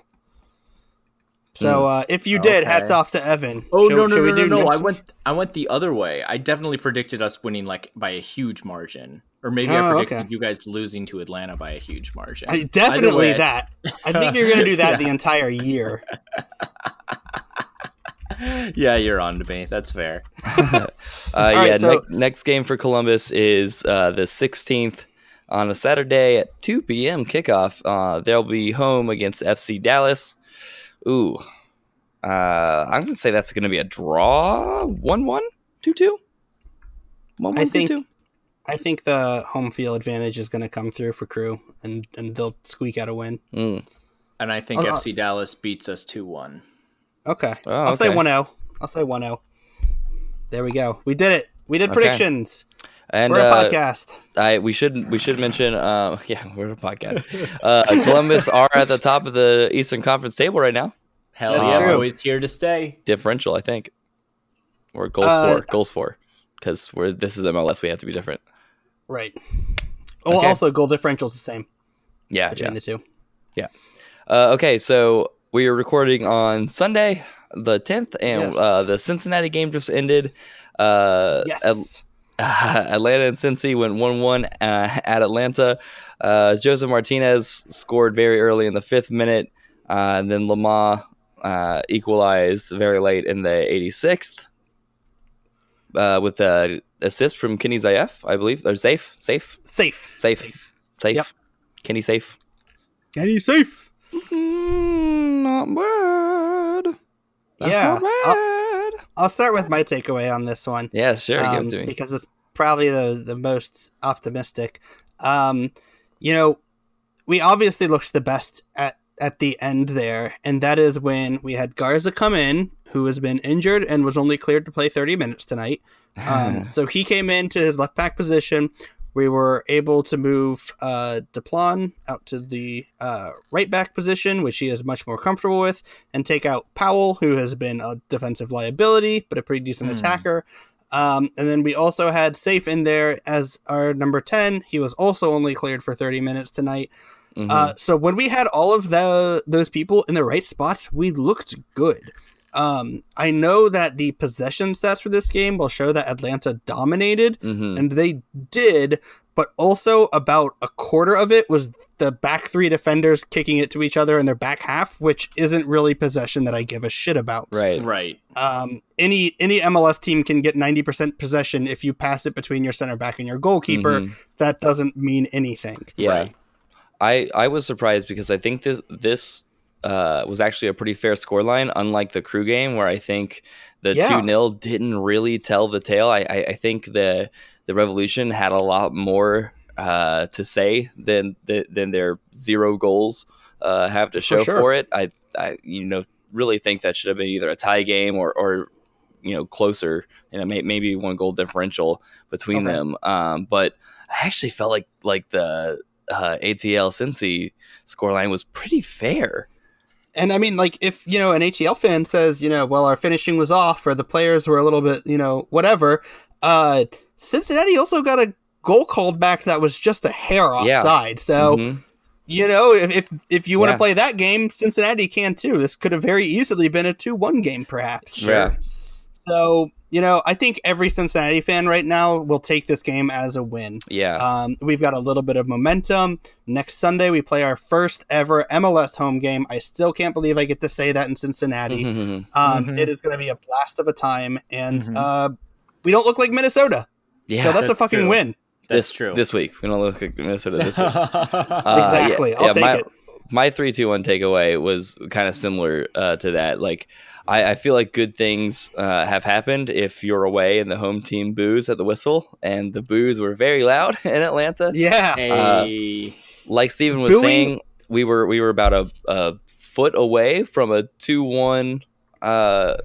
So uh, if you did,
Hmm. Okay.
hats off to Evan.
Oh
Shall-
no no
shall we
no no no! I went I went the other way. I definitely predicted us winning like by a huge margin, or maybe I
Oh,
predicted
okay.
you guys losing to Atlanta by a huge margin.
I, definitely
way,
that. I think you're going to do that the entire year.
Yeah, you're on to me. That's fair.
Uh,
All
yeah,
right, so-
nec- next game for Columbus is uh, the 16th on a Saturday at 2 p.m. kickoff. Uh, they'll be home against FC Dallas. Ooh. Uh, I'm going to say that's going to be a draw 1 1? 2 2? 1
I
1
think
2 2?
I think the home field advantage is going to come through for Crew, and, and they'll squeak out a win.
Mm.
And I think
Oh,
FC
s-
Dallas beats us two one.
Okay.
Oh,
I'll say
okay.
1 0. I'll say 1 0. There we go. We did it. We did
Okay.
predictions.
And
We're a
uh,
podcast.
I we should we should mention uh yeah we're a podcast. Uh, Columbus are at the top of the Eastern Conference table right now.
Hell
That's
yeah,
true.
always here to stay.
Differential, I think, or goals
Uh,
for goals for because we're this is MLS. We have to be different.
Right. Well,
Okay.
also, goal differential's the same
Yeah,
between
yeah.
the two.
Uh, okay, so we are recording on Sunday, the tenth, and
Yes.
uh, the Cincinnati game just ended. Uh,
Yes.
At- Atlanta and Cincy went one-one uh, at Atlanta. Uh, Josef Martinez scored very early in the fifth minute, uh, and then Lamah uh, equalized very late in the 86th uh, with an assist from Kenny Saief, I believe. Or Saief, safe,
safe.
safe, safe.
Yep.
Kenny Saief.
Kenny safe.
Mm, not bad. That's
Yeah,
not bad.
I'll start with my takeaway on this one.
yeah, sure. give
um,
it to me.
because it's probably the the most optimistic. Um, you know, we obviously looked the best at at the end there, and that is when we had Garza come in, who has been injured and was only cleared to play 30 minutes tonight. Um, so he came into his left back position. We were able to move uh, Deplagne out to the uh, right back position, which he is much more comfortable with, and take out Powell, who has been a defensive liability but a pretty decent
Hmm.
attacker. Um, and then we also had Saief in there as our number 10. He was also only cleared for 30 minutes tonight.
Mhm.
Uh, so when we had all of the those people in the right spots, we looked good. Um, I know that the possession stats for this game will show that Atlanta dominated,
Mhm.
and they did, but also about a quarter of it was the back three defenders kicking it to each other in their back half, which isn't really possession that I give a shit about.
right.
Right.
Um, any any MLS team can get ninety percent possession if you pass it between your center back and your goalkeeper.
Mhm.
That doesn't mean anything.
Yeah.
Right.
I I was surprised because I think this this uh, was actually a pretty fair scoreline, unlike the crew game where I think the
Yeah.
two 0 didn't really tell the tale. I, I I think the the Revolution had a lot more uh, to say than than than their zero goals uh, have to show for,
sure.
it. I I you know really think that should have been either a tie game or or you know closer you know may, maybe one goal differential between
Okay.
them um but i actually felt like like the uh atl cincy scoreline was pretty fair
And I mean, like, if you know an ATL fan says, you know, well, our finishing was off, or the players were a little bit, you know, whatever. Uh, Cincinnati also got a goal called back that was just a hair
Yeah.
offside. So
Mhm.
you know, if if, if you want to
Yeah.
play that game, Cincinnati can too. This could have very easily been a two-one game, perhaps.
Sure.
So you know, I think every Cincinnati fan right now will take this game as a win.
yeah
Um, we've got a little bit of momentum. Next Sunday, we play our first ever MLS home game. I still can't believe I get to say that in Cincinnati.
Mhm.
Um,
Mhm.
it is going to be a blast of a time, and
Mhm.
uh, we don't look like Minnesota,
yeah
so that's, a fucking
true.
win.
That's
this
true.
this week we don't look like minnesota this week Uh,
exactly.
yeah,
I'll
yeah,
take
my,
it.
my three two one takeaway was kind of similar uh, to that. Like, I, I feel like good things uh, have happened if you're away and the home team boos at the whistle, and the boos were very loud in Atlanta.
Yeah.
Hey.
Like Stephen was
Booing-
saying, we were we were about a, a foot away from a two one uh,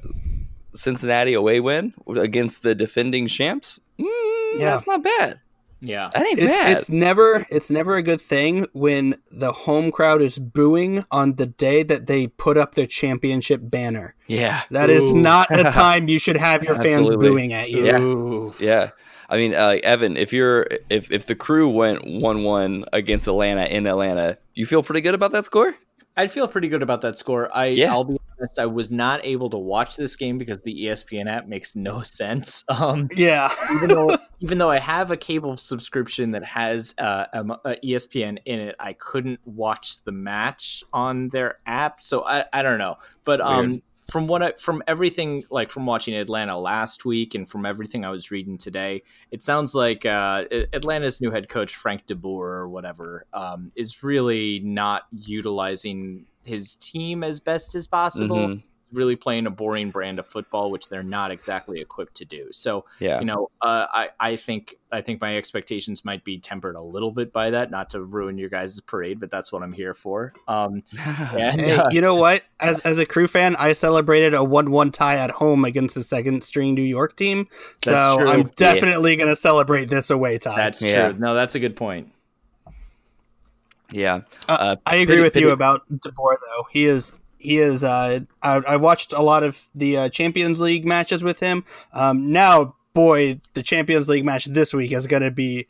Cincinnati away win against the defending champs. Mm,
Yeah.
That's not bad.
Yeah.
That ain't
It's,
bad.
it's never it's never a good thing when the home crowd is booing on the day that they put up their championship banner.
yeah.
That is
Ooh.
not a time you should have your fans booing at you.
Yeah.
Ooh.
Yeah. I mean, uh, Evan, if you're if if the crew went one one against Atlanta in Atlanta, you feel pretty good about that score?
I'd feel pretty good about that score. I,
Yeah.
I'll be honest, I was not able to watch this game because the ESPN app makes no sense. Um,
Yeah.
even though even though I have a cable subscription that has uh, um, uh, ESPN in it, I couldn't watch the match on their app. So I, I don't know, but um,
Weird.
From what I, from everything like from watching Atlanta last week and from everything I was reading today, it sounds like uh, Atlanta's new head coach Frank DeBoer or whatever um, is really not utilizing his team as best as possible.
Mhm.
Really playing a boring brand of football, which they're not exactly equipped to do. So
Yeah.
you know, uh, I I think I think my expectations might be tempered a little bit by that, not to ruin your guys' parade, but that's what I'm here for. Um, and,
Hey,
uh,
you know what? As as a crew fan, I celebrated a one-one tie at home against the second-string New York team. So
true.
I'm
Yeah.
definitely going to celebrate this away tie.
that's
Yeah.
true. No, that's a good point.
yeah.
Uh,
Uh,
I agree
pity-
with
pity-
you about DeBoer, though. He is he is. Uh, I, I watched a lot of the uh, Champions League matches with him. Um, now, boy, the Champions League match this week is going to be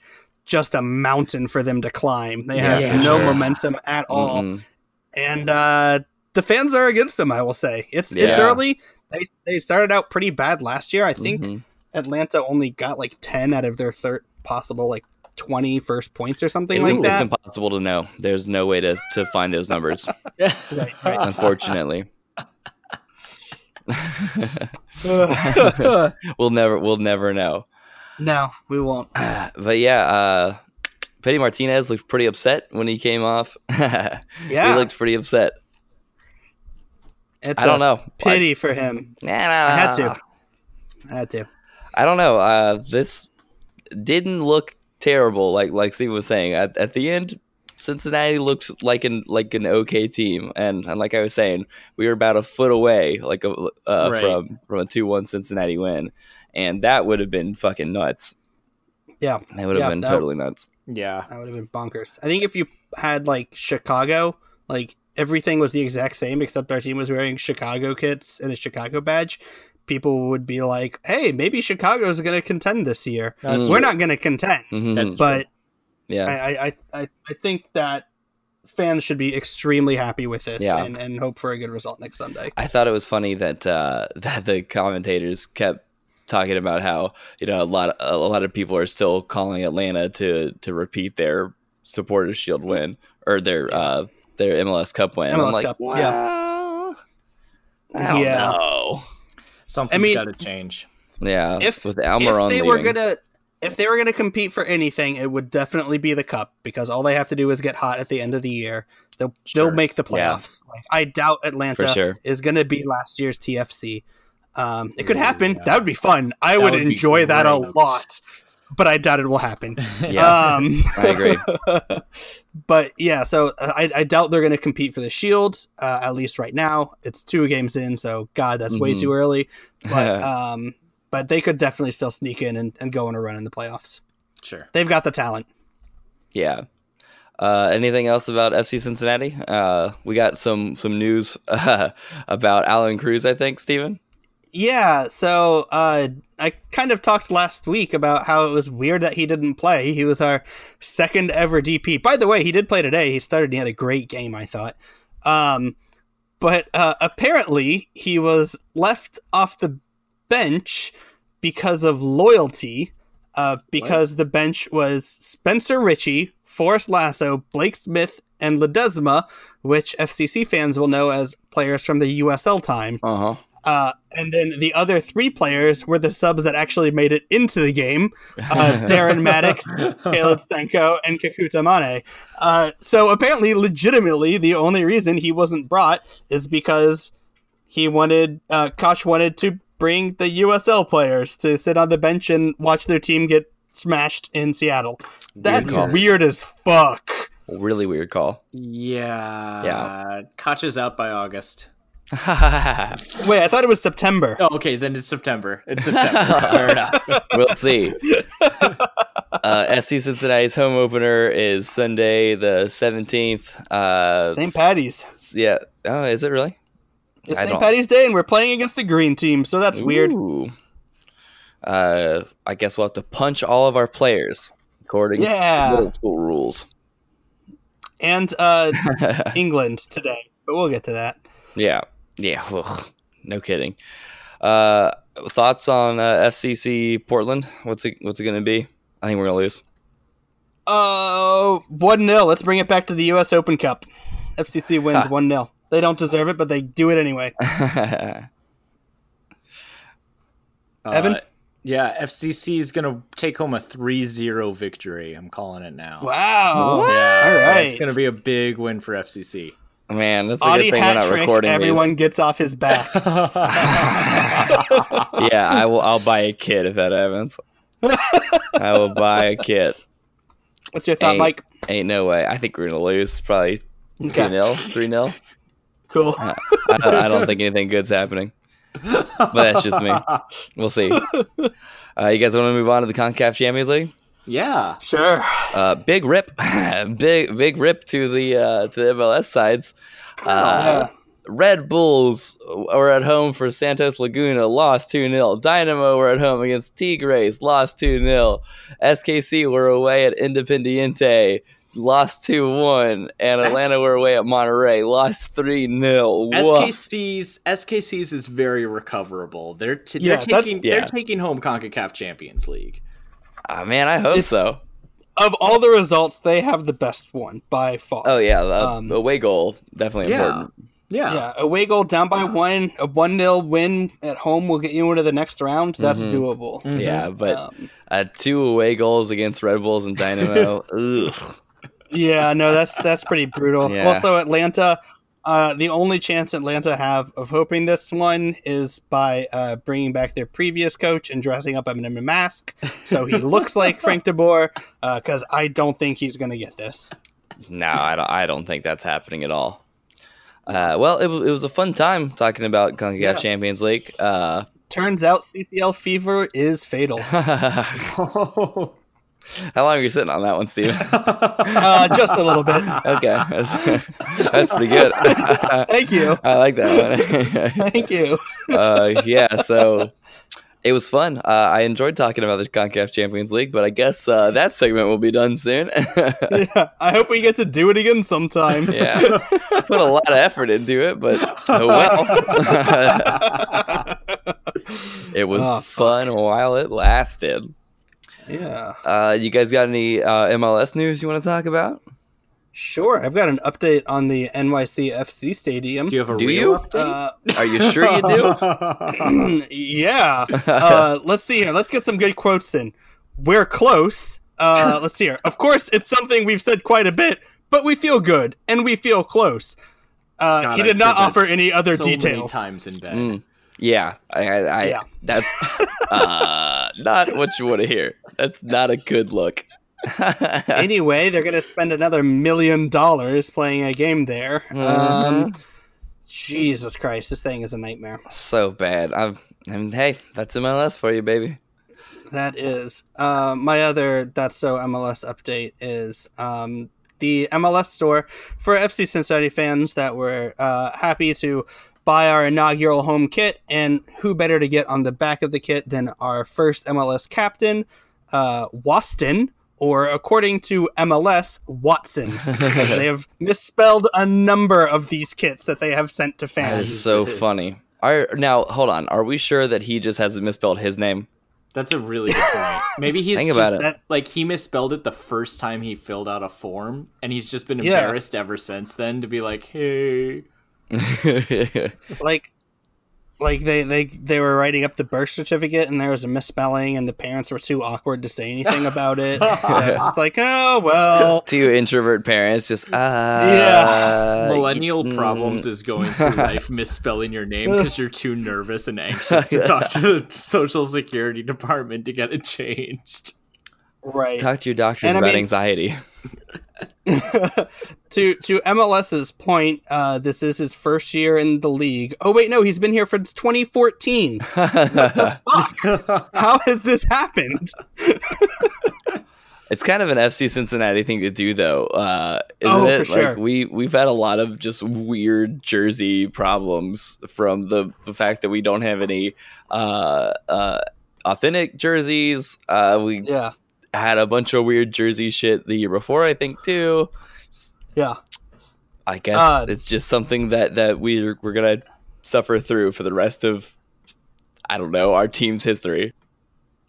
just a mountain for them to climb. They have
Yeah.
no
Sure.
momentum at all,
Mm-mm.
and uh, the fans are against them. I will say it's it's early. They they started out pretty bad last year. I think
Mhm.
Atlanta only got like ten out of their third possible like 20 first points or something
It's,
like that?
it's impossible to know. There's no way to, to find those numbers,
Right, right.
unfortunately. we'll never we'll never know.
no, we won't.
But yeah, uh Pity Martinez looked pretty upset when he came off.
Yeah,
He looked pretty upset.
it's
I don't
a
know.
Pity for him.
I, nah, nah,
I had to. I had to.
I don't know. Uh, this didn't look terrible, like like Steve was saying. At, at the end, Cincinnati looked like an like an okay team, and, and like I was saying, we were about a foot away, like a, uh,
Right.
from from a two one Cincinnati win, and that would have been fucking nuts.
Yeah,
That would have
Yeah,
been
that-
totally nuts.
Yeah.
that would have been bonkers. I think if you had like Chicago, like everything was the exact same except our team was wearing Chicago kits and a Chicago badge, people would be like, "Hey, maybe Chicago's going to contend this year."
That's
We're
true.
not going to contend,
Mhm.
That's
but
yeah,
I, I, I, I think that fans should be extremely happy with this
Yeah.
and, and hope for a good result next Sunday.
I thought it was funny that uh, that the commentators kept talking about how you know a lot a lot of people are still calling Atlanta to to repeat their supporters shield win or their uh, their MLS Cup win. I'm
MLS
like,
Cup, yeah.
I don't
Yeah.
know.
Something's
I mean-
got to change.
Yeah,
If
with Almiron
if they
leaving.
were gonna if they were gonna compete for anything, it would definitely be the cup because all they have to do is get hot at the end of the year. They'll
Sure.
they'll make the
Yeah.
playoffs. Like I doubt Atlanta
For sure.
is gonna be last year's TFC. Um, it could happen.
yeah.
That would be fun. I
That
would,
would
enjoy that a lot, but I doubt it will happen.
yeah,
Um,
I agree.
but yeah, so uh, I, I doubt they're going to compete for the Shield uh, at least right now. It's two games in, so God, that's way
Mhm.
too early. But um, but they could definitely still sneak in and, and go on a run in the playoffs.
Sure.
They've got the talent.
Yeah. Uh, anything else about FC Cincinnati? Uh, we got some some news uh, about Allan Cruz. I think Steven?
Yeah, so uh, I kind of talked last week about how it was weird that he didn't play. He was our second ever DP. By the way, he did play today. He started. and He had a great game, I thought. Um, but uh, apparently, he was left off the bench because of loyalty. Uh, because the bench was Spencer Richey, Forrest Lasso, Blake Smith, and Ledesma, which FCC fans will know as players from the USL time.
Uh huh.
Uh, and then the other three players were the subs that actually made it into the game uh, Darren Mattocks, Caleb Stanko, and Kekuta Manneh. Uh, so apparently, legitimately, the only reason he wasn't brought is because he wanted, uh, Koch wanted to bring the USL players to sit on the bench and watch their team get smashed in Seattle. That's
call.
weird as fuck.
Really weird call.
Yeah.
Yeah.
Koch is out by August.
Wait, I thought it was September.
Oh, okay. Then it's September. It's September. Fair enough.
we'll see. Uh, FC Cincinnati's home opener is Sunday the seventeenth. Uh,
St. Patty's.
Yeah. Oh, is it really?
It's St. Patty's Day, and we're playing against the green team, so that's weird.
Uh, I guess we'll have to punch all of our players according
Yeah.
to middle school rules.
And uh, England today, but we'll get to that.
Yeah, yeah. ugh, no kidding. Uh, thoughts on uh, FCC Portland? What's it? What's it going to be? I think we're going to lose.
Oh, 1 0. Let's bring it back to the U.S. Open Cup. FCC wins 1 0. They don't deserve it, but they do it anyway. Evan?
Uh, yeah, FCC is going to take home a 3-0 victory. I'm calling it now.
Wow.
Yeah,
All right.
It's going to be a big win for FCC.
Man, that's a
Audie
good thing we're not
trick.
recording
Everyone gets off his back.
Yeah, I will. I'll buy a kit if that happens. I will buy a kit.
What's your thought,
Ain't-
Mike?
Ain't no way. I think we're gonna lose. Probably two
Okay.
0 three 0
Cool.
I, don't- I don't think anything good's happening. But that's just me. We'll see. Uh, you guys want to move on to the Concacaf Champions League?
Yeah.
Sure.
Uh, big rip, big big rip to the uh, to the MLS sides. Uh, Red Bulls were at home for Santos Laguna, lost 2 0. Dynamo were at home against Tigres, lost 2 0. SKC were away at Independiente, lost 2 1. And Atlanta were away at Monterrey, lost 3 0.
SKC's SKC's is very recoverable. They're t-
Yeah,
they're taking
yeah.
they're taking home CONCACAF Champions League.
Ah, man, I hope
It's-
so.
Of all the results, they have the best one by far.
Oh, yeah, the
Um,
away goal, definitely
Yeah.
important.
Yeah.
Yeah, away goal down by one, a 1 0 win at home will get you into the next round. That's
Mhm.
doable.
Yeah, but
Um,
uh, two away goals against Red Bulls and Dynamo. ugh.
Yeah, no, that's that's pretty brutal.
Yeah.
Also, Atlanta. Uh, the only chance Atlanta have of hoping this one is by uh, bringing back their previous coach and dressing up him in a mask, so he looks like Frank DeBoer. Because I don't think he's going to get this.
no, I don't. I don't think that's happening at all. Uh, well, it, it was a fun time talking about Concacaf
Yeah.
Champions League. Uh,
Turns out CCL fever is fatal.
how long are you sitting on that one, Steve?
Uh, just a little bit.
okay, that's, that's pretty good.
Thank you.
I like that one.
Thank you.
uh, yeah, so it was fun. Uh, I enjoyed talking about the CONCACAF Champions League, but I guess uh, that segment will be done soon.
Yeah, I hope we get to do it again sometime.
yeah, put a lot of effort into it, but oh well. it was
Oh,
fun while it lasted.
Yeah.
Uh, you guys got any uh, MLS news you want to talk about?
Sure. I've got an update on the NYC FC Stadium.
Do you have a
Do
real
you?
update?
Uh,
Are you sure you do?
yeah. Uh, let's see here. Let's get some good quotes in. We're close. Uh, let's see here. Of course, it's something we've said quite a bit, but we feel good and we feel close. Uh,
God,
he
I
did not offer any other
so many
details.
times in bed.
Mm. Yeah, I, I,
Yeah.
that's uh, not what you want to hear. That's not a good look.
anyway, they're going to spend another million dollars playing a game there.
Mm-hmm.
Um, Jesus Christ, this thing is a nightmare.
so bad. I'm, I mean, hey, that's MLS for you, baby.
That is. Uh, my other That's So MLS update is um, the MLS store for FC Cincinnati fans that were uh, happy to buy our inaugural home kit. And who better to get on the back of the kit than our first MLS captain, uh, Waston, or according to MLS, Watson. because they have misspelled a number of these kits that they have sent to
That
fans.
is so
It's-
funny. Are now hold on. Are we sure that he just hasn't misspelled his name?
That's a really good point. Maybe he's
Think
just,
about it.
that-
like he misspelled it the first time he filled out a form, and he's just been
Yeah.
embarrassed ever since then to be like, "Hey,
like like they, they they were writing up the birth certificate and there was a misspelling and the parents were too awkward to say anything about it. so it's like, oh well.
Two introvert parents just uh
Yeah.
millennial
mm,
problems is going through life misspelling your name because you're too nervous and anxious to talk to the social security department to get it changed."
Right.
Talk to your doctors
And I
about
mean-
anxiety.
To to MLS's point, uh, this is his first year in the league. Oh wait, no, he's been here since 2014. Fuck. How has this happened?
It's kind of an FC Cincinnati thing to do, though, uh, isn't
Oh,
it?
for sure.
Like we we've had a lot of just weird jersey problems from the the fact that we don't have any uh, uh, authentic jerseys. Uh, we
Yeah.
Had a bunch of weird jersey shit the year before, I think, too.
Yeah.
I guess
Uh,
it's just something that that we're we're gonna suffer through for the rest of I don't know our team's history.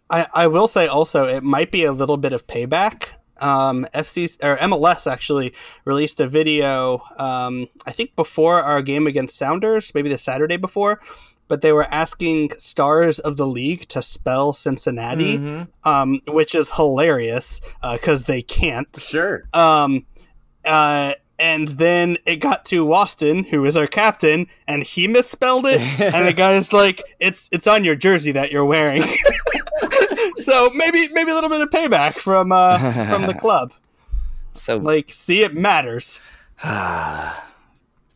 I, I will say also it might be a little bit of payback. Um, FC or MLS actually released a video. Um, I think before our game against Sounders, maybe the Saturday before, but they were asking stars of the league to spell Cincinnati,
Mm-hmm.
um, which is hilarious because they can't.
Sure.
Um, uh, and then it got to Waston, who is our captain, and he misspelled it. and the guy's like, "It's it's on your jersey that you're wearing." so maybe maybe a little bit of payback from uh, from the club.
So
Like, see, it matters,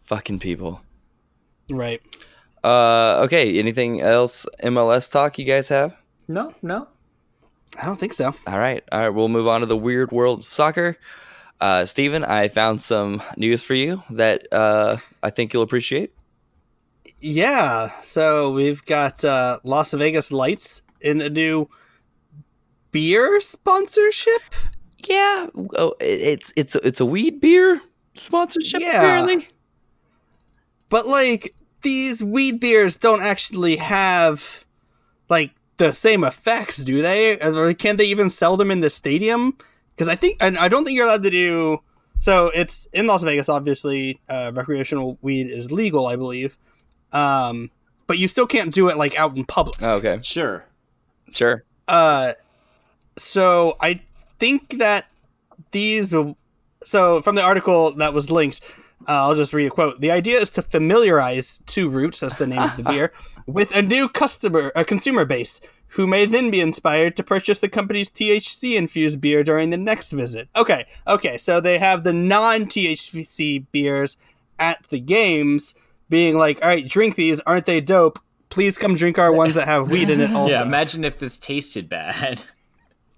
fucking people.
right?
Uh, okay. Anything else MLS talk you guys have?
No, no.
I don't think so.
All right. All right. We'll move on to the weird world of soccer. Uh, Steven, I found some news for you that uh, I think you'll appreciate.
Yeah. So we've got uh, Las Vegas Lights in a new beer sponsorship.
Yeah. Oh, it's it's it's a weed beer sponsorship.
Yeah.
Apparently.
but like these weed beers don't actually have like the same effects, do they? Or can they even sell them in the stadium? Because I think and I don't think you're allowed to do. So it's in Las Vegas. Obviously, uh, recreational weed is legal, I believe. Um, but you still can't do it like out in public.
Oh, okay.
Sure.
Sure.
Uh, so I think that these. So from the article that was linked, uh, I'll just read a quote. The idea is to familiarize Two Roots, that's the name of the beer, with a new customer, a consumer base who may then be inspired to purchase the company's THC infused beer during the next visit. Okay, okay, so they have the non THC beers at the games, being like, all right, drink these, aren't they dope? Please come drink our ones that have weed in it also.
Yeah, imagine if this tasted bad.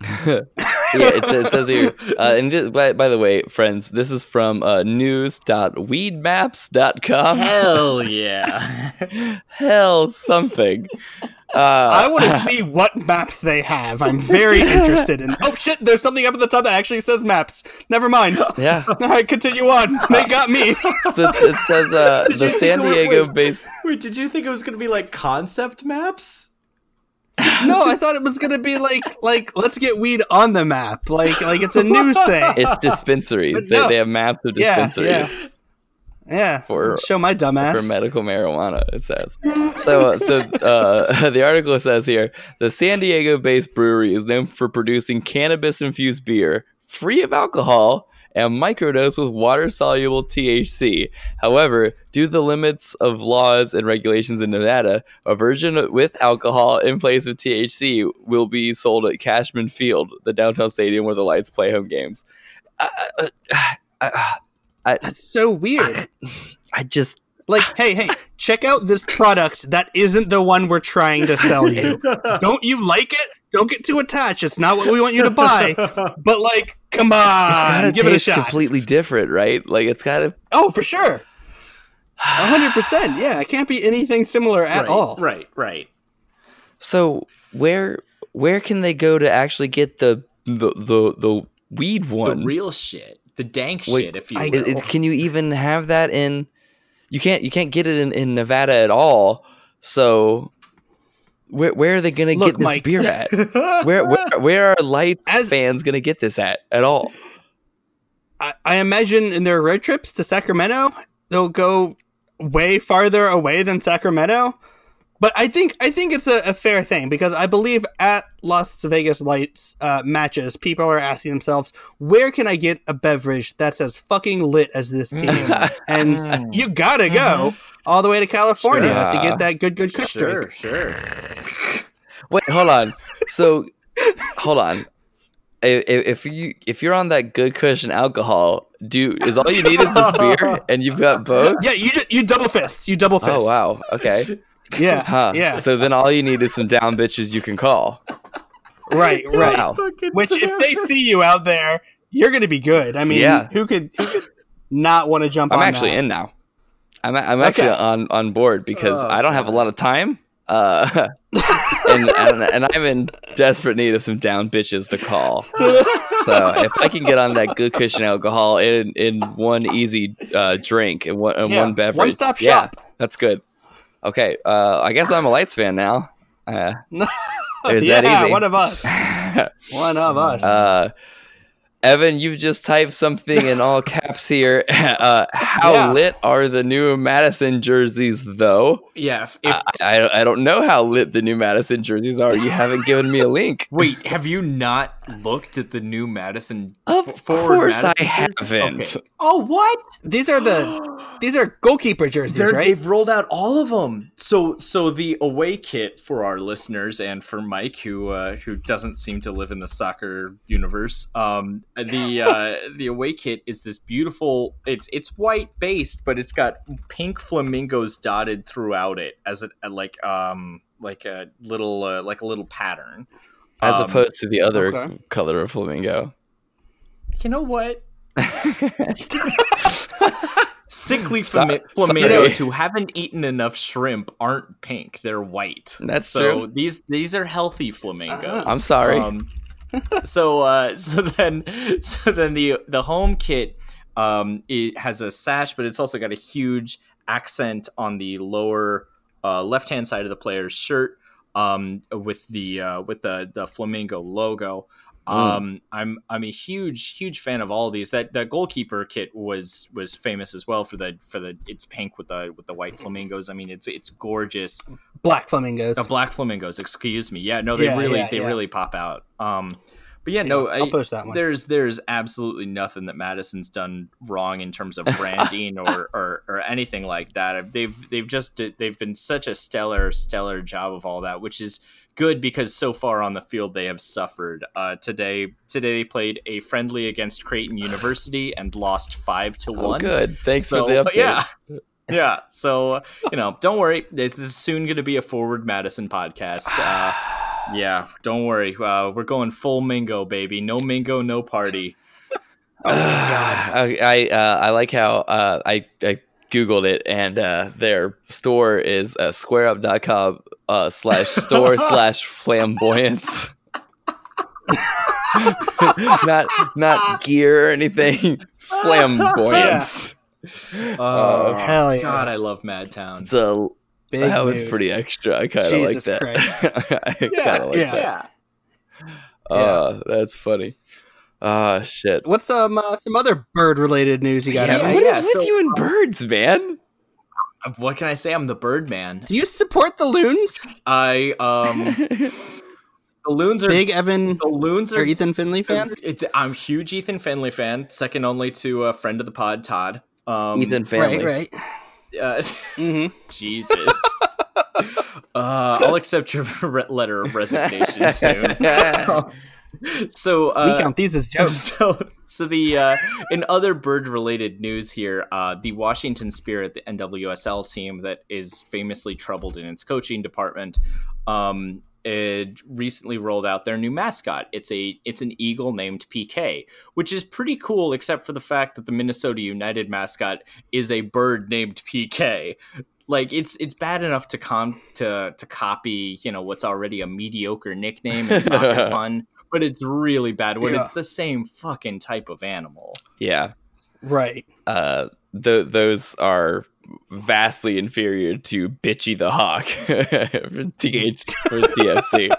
yeah, it, says- it says here. Uh, and this, by, by the way, friends, this is from uh, news.weedmaps.com.
Hell yeah.
Hell something. Uh,
I want to see what maps they have. I'm very interested in. Oh shit! There's something up at the top that actually says maps. Never mind.
yeah,
All right, continue on. They got me.
it, it says uh, the San Diego based.
Wait, did you think it was going to be like concept maps?
No, I thought it was gonna be like like let's get weed on the map. Like like it's a news thing.
It's dispensaries.
But
They, they have maps of dispensaries.
yeah. Yeah,
For-
show my dumbass.
for medical marijuana. It says so. Uh, so uh, the article says here the San Diego-based brewery is known for producing cannabis-infused beer free of alcohol and microdose with water-soluble THC. However, due to the limits of laws and regulations in Nevada, a version with alcohol in place of THC will be sold at Cashman Field, the downtown stadium where the Lights play home games. Uh, uh, uh, I,
That's so weird.
I just
Like, hey, hey, check out this product that isn't the one we're trying to sell you. Don't you like it? Don't get too attached. It's not what we want you to buy. But like, come
it's
on,
gotta
give it a
taste
shot.
completely different, right? Like it's gotta.
Oh, for sure. A hundred percent. Yeah, it can't be anything similar at
right,
all.
Right, right.
So where where can they go to actually get the the the, the weed one?
The real shit. The dank
Wait,
shit, if you
I-
will.
It- it- can you even have that in? You can't. You can't get it in, in Nevada at all. So where where are they gonna get this
Mike.
beer at? Where where where are Lights
As-
fans gonna get this at at all?
I, I imagine in their road trips to Sacramento, they'll go way farther away than Sacramento. But I think I think it's a, a fair thing because I believe at Las Vegas Lights uh, matches, people are asking themselves, "Where can I get a beverage that's as fucking lit as this team?" and you gotta go all the way to California
Sure.
to get that good good kush
sure,
drink.
sure.
Wait, hold on. So, hold on. If, if you if you're on that good cushion alcohol, do is all you need is this beer, and you've got both?
Yeah, you you double fist, you double oh, fist.
Oh wow. Okay.
Yeah,
Huh.
yeah,
So then all you need is some down bitches you can call.
right, right.
Wow.
Which, if they see you out there, you're going to be good. I mean,
Yeah.
who could who could not want to jump
I'm
on
actually
that?
in now. I'm I'm actually
Okay.
on on board because
Oh,
I don't have a lot of time. Uh, and, and and I'm in desperate need of some down bitches to call. So if I can get on that good cushion alcohol in in one easy uh, drink and one, and
Yeah,
one beverage,
one-stop shop.
yeah,
shop.
that's good. Okay, uh, I guess I'm a Lights fan now. Uh, it's
yeah,
that easy.
one of us. One of us.
Evan, you've just typed something in all caps here. Uh, how
Yeah.
lit are the new Madison jerseys, though?
Yeah. If, if,
I, I, I don't know how lit the new Madison jerseys are. You haven't given me a link.
wait, have you not looked at the new Madison?
Of course I
Madison jerseys?
haven't.
Okay. Oh, what?
these are the these are goalkeeper jerseys,
They're,
right?
They've rolled out all of them. So, so the away kit for our listeners and for Mike, who uh, who doesn't seem to live in the soccer universe, um, the uh, the away kit is this beautiful. It's it's white based, but it's got pink flamingos dotted throughout it as a, a like um like a little uh, like a little pattern.
As
Um,
opposed to the other
okay.
color of flamingo.
You know what? Sickly
So-
flami-
so-
flamingos who haven't eaten enough shrimp aren't pink; they're white.
That's
so
true.
these these are healthy flamingos.
I'm sorry.
Um, so uh, so then so then the the home kit um, it has a sash, but it's also got a huge accent on the lower uh, left hand side of the player's shirt um, with the uh, with the the flamingo logo. Um, I'm I'm a huge huge fan of all of these. That that goalkeeper kit was was famous as well for the for the it's pink with the with the white flamingos. I mean it's it's gorgeous.
Black flamingos.
Uh, black flamingos, excuse me. Yeah, no, they
Yeah,
really
yeah,
they
yeah.
really pop out. Um, But yeah, no,
I'll
I,
post that one.
there's there's absolutely nothing that Madison's done wrong in terms of branding or, or or anything like that. They've they've just they've been such a stellar stellar job of all that, which is good because so far on the field they have suffered. Uh, today today they played a friendly against Creighton University and lost five to
Oh,
one.
good. Thanks
So,
for the update.
Yeah. Yeah. So, you know, don't worry. This is soon going to be a Forward Madison podcast. Uh, yeah, don't worry. Uh, we're going full Mingo, baby. No Mingo, no party.
Oh my god.
I I, uh, I like how uh, I I googled it and uh, their store is uh, squareup.com uh, slash store slash flamboyance. not not gear or anything. Flamboyance.
Oh,
hell yeah.
God, I love Madtown.
So
Big
that was
mood.
pretty extra. I kind of like
Jesus
that.
Christ.
I kind of like
yeah.
that. Uh, that's funny. Ah, shit.
What's some uh, some other bird related news you got?
Yeah,
Evan?
What is
yeah,
with
so-
you and birds, man?
Uh, What can I say? I'm the bird man.
Do you support the loons?
I um, the loons are
Big Evan
the loons
or
are.
Ethan Finlay fan?
It, I'm huge Ethan Finlay fan, second only to a friend of the pod, Todd. Um,
Ethan family.
Right, right.
Uh,
hmm
Jesus. uh, I'll accept your letter of resignation soon. so, uh,
we count these as jokes.
so, so the uh, in other bird-related news here, uh, the Washington Spirit, the NWSL team that is famously troubled in its coaching department, um, it recently rolled out their new mascot. It's a it's an eagle named PK, which is pretty cool, except for the fact that the Minnesota United mascot is a bird named PK. Like it's it's bad enough to com to to copy you know what's already a mediocre nickname and soccer fun, but it's really bad when
Yeah.
it's the same fucking type of animal.
Yeah.
Right.
Uh, th- those are vastly inferior to Bitchy the Hawk for TH for TFC.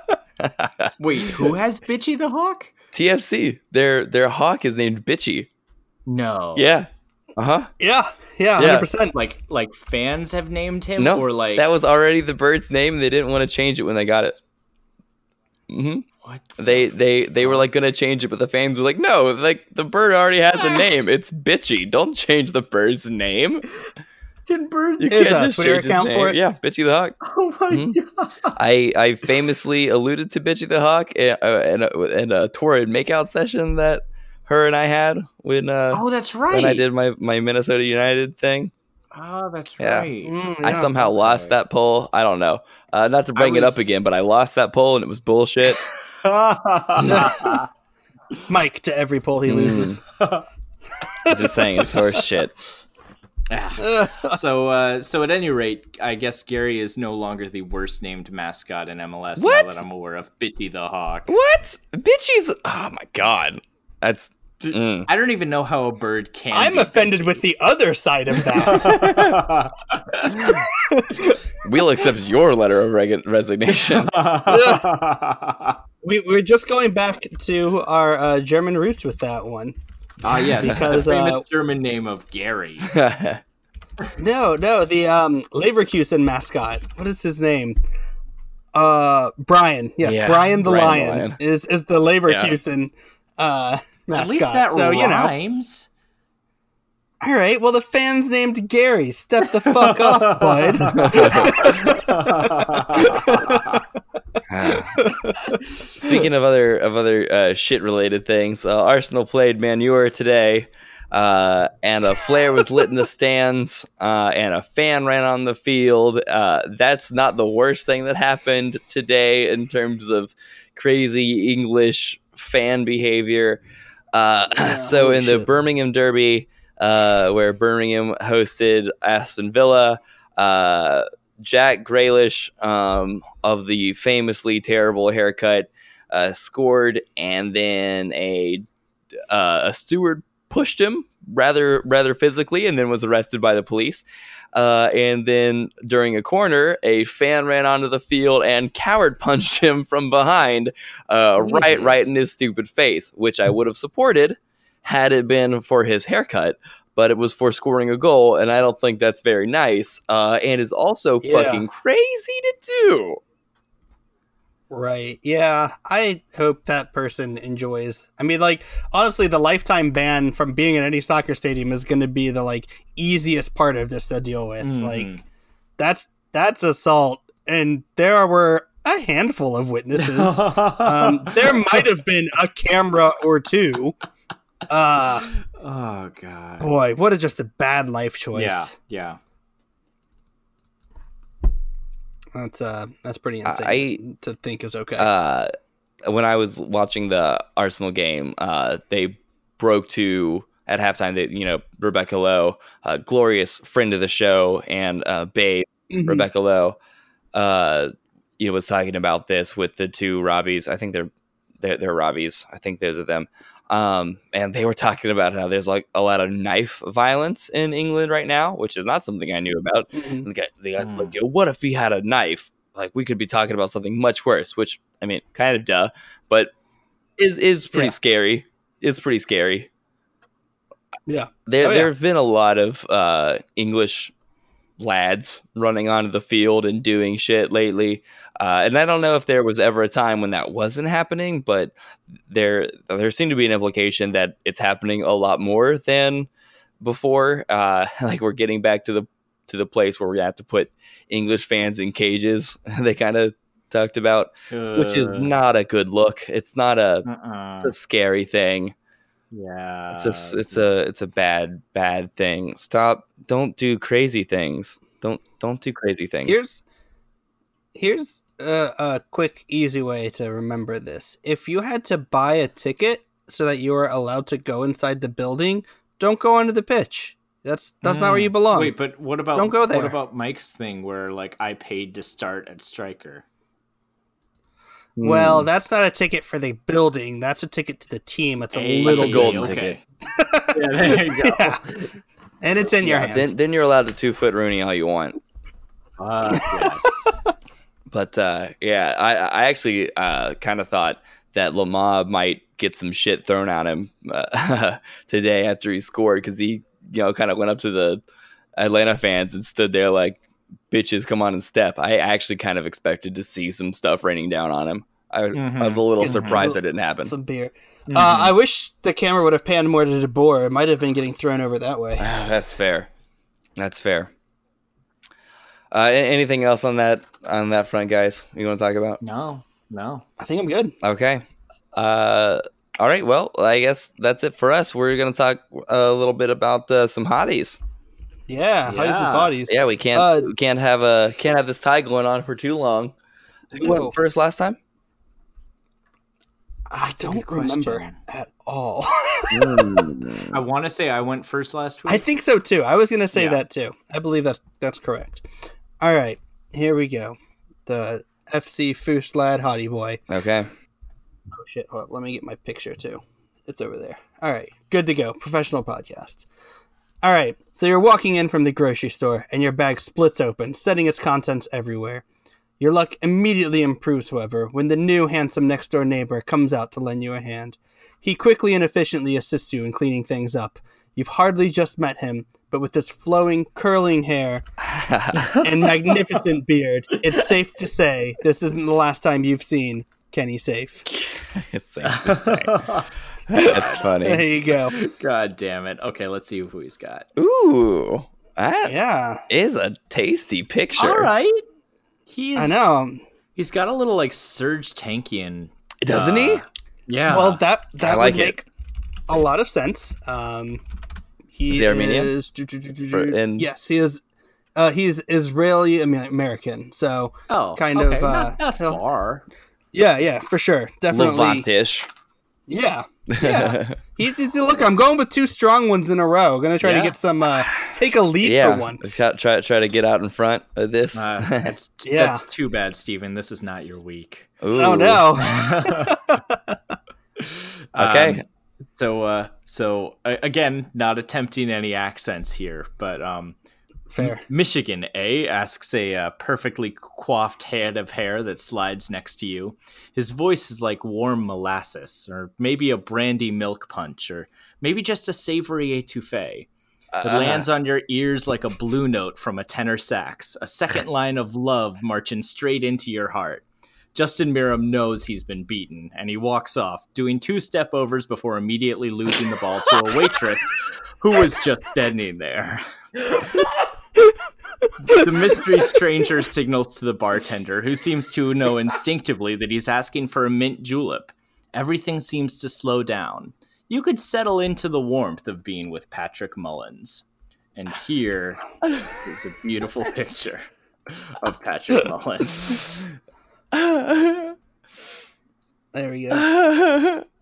Wait, who has Bitchy the Hawk?
TFC. Their their hawk is named Bitchy.
No.
Yeah. Uh huh.
Yeah. Yeah.
Yeah.
Hundred percent.
Like like fans have named him
No,
or like
that was already the bird's name. They didn't want to change it when they got it. hmm
what the
They they they were like gonna change it, but the fans were like, "No, like the bird already has the name. It's Bitchy. Don't change the bird's name.
fucking bird?
You
There's
can't
a
just
Twitter
change his
account for it?
Yeah, Bitchy the Hawk.
Oh my
Mhm.
god.
I I famously alluded to Bitchy the Hawk in, uh, in, a, in a torrid makeout session that her and I had when uh,
Oh, that's right.
when I did my my Minnesota United thing.
Oh, that's
Yeah.
right.
Mm,
I somehow lost
okay.
that poll. I don't know. Uh, not to
I
bring it up again, but I lost that poll and it was bullshit.
Mike to every poll he
Mm.
loses.
I'm just saying, it's horse shit.
Ugh.
so uh so at any rate, I guess Gary is no longer the worst named mascot in MLS
What?
now that I'm aware of Bitty the Hawk.
What? Bitchy's. Oh my god. That's. mm.
I don't even know how a bird can
I'm
be
offended with the other side of that.
We'll accept your letter of reg- resignation.
we, we're just going back to our uh, German roots with that one.
Ah, yes,
Because,
the famous
uh,
German name of Gary.
No, no, the um, Leverkusen mascot. What is his name? Uh, Brian. Yes,
Yeah,
Brian the
Brian
Lion,
Lion.
is is the Leverkusen uh, mascot.
At least that
so you know.
rhymes.
All right. Well, the fan's named Gary. Step the fuck off, bud.
Speaking of other of other uh, shit related things, uh, Arsenal played Manure today, uh, and a flare was lit in the stands, uh, and a fan ran on the field. Uh, that's not the worst thing that happened today in terms of crazy English fan behavior. Uh, so
holy
in the. Birmingham Derby, uh, where Birmingham hosted Aston Villa. Jack Grealish um, of the famously terrible haircut uh, scored, and then a uh, a steward pushed him rather rather physically, and then was arrested by the police. Uh, and then during a corner, a fan ran onto the field and coward punched him from behind, uh, right right in his stupid face, which I would have supported had it been for his haircut but it was for scoring a goal, and I don't think that's very nice. Uh, and is also
Yeah.
fucking crazy to do.
Right. Yeah. I hope that person enjoys. I mean, like, honestly, the lifetime ban from being in any soccer stadium is going to be the like easiest part of this to deal with.
Mhm.
Like, that's that's assault, and there were a handful of witnesses. um, there might have been a camera or two. Uh,
oh god.
boy, what a just a bad life choice.
Yeah, yeah.
That's uh, that's pretty insane
I-
insane to think is okay.
uh, when I was watching the Arsenal game, uh, they broke to at halftime that you know Rebecca Lowe, a glorious friend of the show, and uh, Babe
Mhm.
Rebecca Lowe, uh, you know, was talking about this with the two Robbies. I think they're they're, they're Robbies. I think those are them. Um, and they were talking about how there's like a lot of knife violence in England right now, which is not something I knew about.
Mhm.
The guy, the guys
Mm.
like, Yo, what if he had a knife? Like we could be talking about something much worse. Which I mean, kind of duh, but is is pretty
Yeah.
scary. It's pretty scary.
Yeah.
There
Oh, yeah.
there have been a lot of uh, English lads running onto the field and doing shit lately. Uh, and I don't know if there was ever a time when that wasn't happening, but there there seemed to be an implication that it's happening a lot more than before. Uh, like we're getting back to the to the place where we have to put English fans in cages. they kind of talked about, which is
Uh,
not a good look. It's not a
uh-uh.
it's a scary thing.
Yeah.
It's a it's a it's a bad bad thing. Stop! Don't do crazy things. Don't don't do crazy things.
Here's here's a, a quick, easy way to remember this. If you had to buy a ticket so that you were allowed to go inside the building, don't go onto the pitch. That's that's not where you belong.
Mm. Wait, but what about
Don't go there.
What about Mike's thing where like I paid to start at striker?
Hmm.
well, that's not a ticket for the building. That's a ticket to the team. It's a
Hey,
little
a golden
deal.
ticket.
yeah, there you go.
Yeah. And it's in your hands.
then then you're allowed to two foot Rooney all you want.
Fuck yes.
But uh, yeah, I I actually uh, kind of thought that Lamah might get some shit thrown at him uh, today after he scored because he you know kind of went up to the Atlanta fans and stood there like bitches come on and step. I actually kind of expected to see some stuff raining down on him. I, I was a little
Mhm.
surprised that didn't happen.
Some beer.
Mm-hmm.
Uh, I wish the camera would have panned more to DeBoer. It might have been getting thrown over that way.
That's fair. That's fair. Uh, anything else on that on that front, guys? You want to talk about?
no, no.
I think I'm good.
Okay. Uh, all right. Well, I guess that's it for us. We're gonna talk a little bit about uh, some hotties.
Yeah, hotties with
Yeah.
bodies.
Yeah, we can't
Uh,
we can't have a can't have this tie going on for too long. Who went first last time?
I
That's
don't remember at all.
I want to say I went first last week.
I think so too. I was going to say
Yeah.
that too. I believe that's that's correct. All right, here we go. The FC Foos Lad Hottie Boy.
okay.
Oh shit! Hold up, let me get my picture too. It's over there. All right, good to go. Professional podcast. All right, so you're walking in from the grocery store and your bag splits open, setting its contents everywhere. Your luck immediately improves, however, when the new handsome next door neighbor comes out to lend you a hand. He quickly and efficiently assists you in cleaning things up. You've hardly just met him, but with his flowing, curling hair and magnificent beard, it's safe to say this isn't the last time you've seen Kenny Saief.
it's safe to say. That's funny.
There you go.
God damn it. Okay, let's see who he's got.
Ooh, that is
Yeah, is
a tasty picture.
All right. He's
I know.
He's got a little like Serj Tankian.
Doesn't he?
uh, Yeah.
Well, that that
I like
would
it.
make a lot of sense. Um, he
Is he Armenian?
is-
For- and-
yes, he is. Uh, he's Israeli American. So
oh,
kind
okay,
of,
not,
uh,
not
he'll-
far.
yeah, yeah, for sure, definitely.
Levantish.
Yeah, yeah. he's, he's look. I'm going with two strong ones in a row. Gonna try
Yeah.
to get some. Uh, take a lead
yeah.
for once.
Try, try try to get out in front of this.
Uh, that's,
Yeah.
that's too bad, Steven. This is not your week.
Ooh.
Oh no!
Okay.
Um, so, uh, so uh, again, not attempting any accents here, but um,
Fair.
Michigan, eh? Asks a uh, perfectly coiffed head of hair that slides next to you. His voice is like warm molasses, or maybe a brandy milk punch, or maybe just a savory etouffee. It
Uh,
lands on your ears like a blue note from a tenor sax, a second line of love marching straight into your heart. Justin Meram knows he's been beaten, and he walks off, doing two step overs before immediately losing the ball to a waitress who was just standing there. the mystery stranger signals to the bartender, who seems to know instinctively that he's asking for a mint julep. Everything seems to slow down. You could settle into the warmth of being with Patrick Mullins. And here is a beautiful picture of Patrick Mullins.
There we go.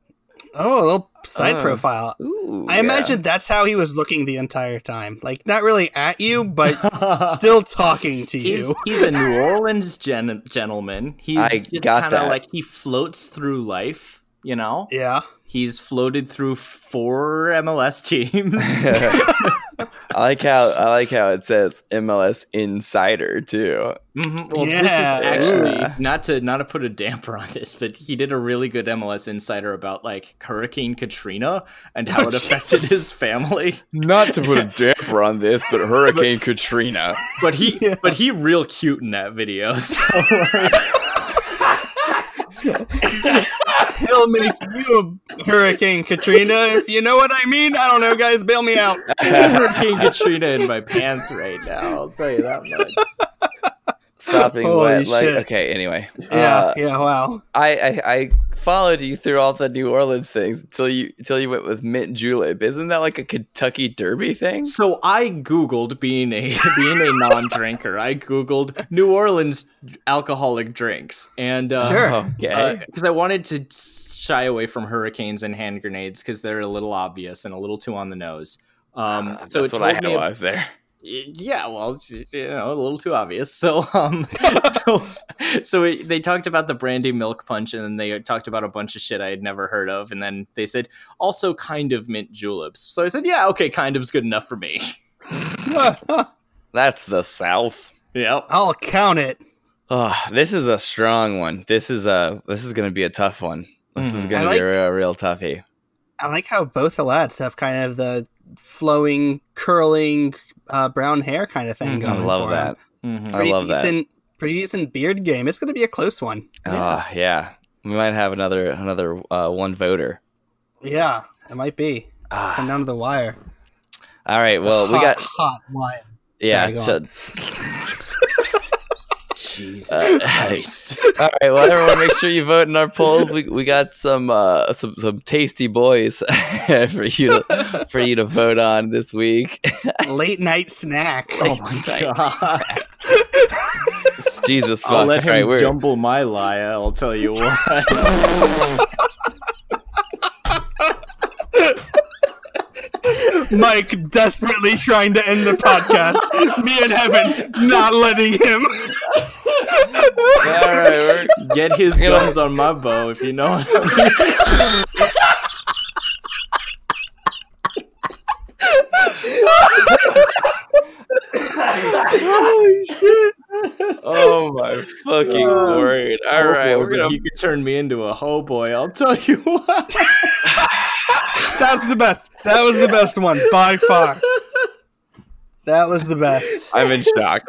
Oh, a little side
Uh,
profile.
Ooh,
I
yeah.
imagine that's how he was looking the entire time. Like, not really at you, but still talking to
He's,
you.
he's a New Orleans gen- gentleman. He's
I
just kind of like he floats through life, you know?
Yeah.
He's floated through four MLS teams.
I like how I like how it says MLS Insider too.
Mhm. Well, this is
Yeah.
actually
Yeah.
not to not to put a damper on this, but he did a really good MLS Insider about like Hurricane Katrina and how
Oh,
it affected
Jesus.
his family.
Not to put a damper on this, but Hurricane Katrina.
But he but he real cute in that video. So like,
He'll make you a Hurricane Katrina, if you know what I mean. I don't know, guys. Bail me out.
Hurricane Katrina in my pants right now. I'll tell you that much.
Sopping wet. Like
shit.
okay. Anyway,
Yeah,
uh,
yeah, wow.
I, I I followed you through all the New Orleans things until you until you went with mint julep. Isn't that like a Kentucky Derby thing?
So I googled being a being a non-drinker. I googled New Orleans alcoholic drinks, and uh,
Sure.
Okay.
because I wanted to shy away from hurricanes and hand grenades because they're a little obvious and a little too on the nose. Um, so
That's
it
what I
told
had
me
while I was there.
Yeah, well, you know, a little too obvious. So, um, so, so it, they talked about the brandy milk punch, and then they talked about a bunch of shit I had never heard of, and then they said also kind of mint juleps. So I said, yeah, okay, kind of's good enough for me.
That's the South.
yep.
I'll count it.
Oh, this is a strong one. This is a this is gonna be a tough one. This is
Mhm.
gonna
I
be a
like-
real, real toughie.
I like how both the lads have kind of the flowing, curling, uh, brown hair kind of thing
Mhm.
I love
for
that.
Him.
Mhm.
I love that.
Decent, pretty decent beard game. It's going to be a close one.
Ah, yeah. We might have another another uh, one voter.
Yeah, it might be. Come
Ah,
down to the wire.
all right. Well, we
hot,
got
hot lion.
yeah.
Okay, go
so-
Jesus
Uh,
Christ.
all right. Well, everyone, make sure you vote in our polls. We, we got some uh, some some tasty boys for you to for you to vote on this week.
Late night snack.
Oh my god.
Jesus fuck.
I'll let
All right,
him
we're-
jumble my lie, I'll tell you what.
Mike desperately trying to end the podcast. Me and Evan not letting him.
All right. We're,
Get his
You know-
guns on my bow if you know what I mean.
oh my fucking
Uh,
word! All
Oh, boy,
we're gonna
He could turn me into a ho boy, I'll tell you what.
That's the best. That was the best one by far. That was the best.
I'm in shock.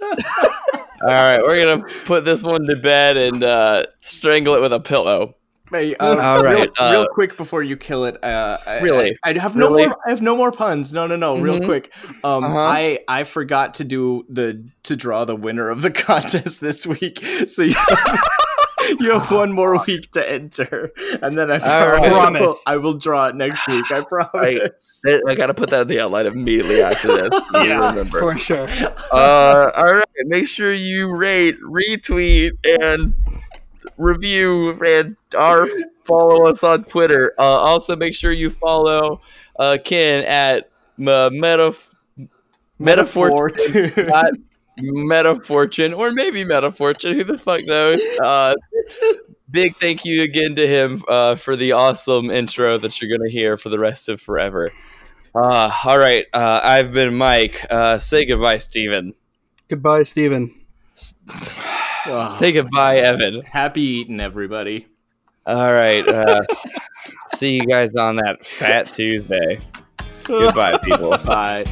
All right, we're gonna put this one to bed and uh, strangle it with a pillow.
Hey, uh,
All
real,
right, uh,
real quick before you kill it. Uh, I-
Really?
I, I have no
Really?
more. I have no more puns. No, no, no. Real
Mhm.
quick. Um,
Uh-huh.
I I forgot to do the to draw the winner of the contest this week. So you. You have one more week to enter, and then I
All right.
promise,
Promise.
I will draw it next week. I promise.
I gotta put that in the outline immediately after this. You
Yeah,
remember.
for sure.
Uh, all right, make sure you rate, retweet, and review, and our follow us on Twitter. Uh, also, make sure you follow uh, Ken at uh, meta metaphor
too.
Not Meta Fortune, or maybe Meta Fortune. Who the fuck knows? Uh, big thank you again to him uh, for the awesome intro that you're gonna hear for the rest of forever. Uh, all right, uh, I've been Mike. Uh, say goodbye, Steven.
Goodbye, Steven.
Oh,
Say goodbye, Evan.
happy eating, everybody.
All right. Uh, see you guys on that Fat Tuesday. Goodbye, people.
Bye.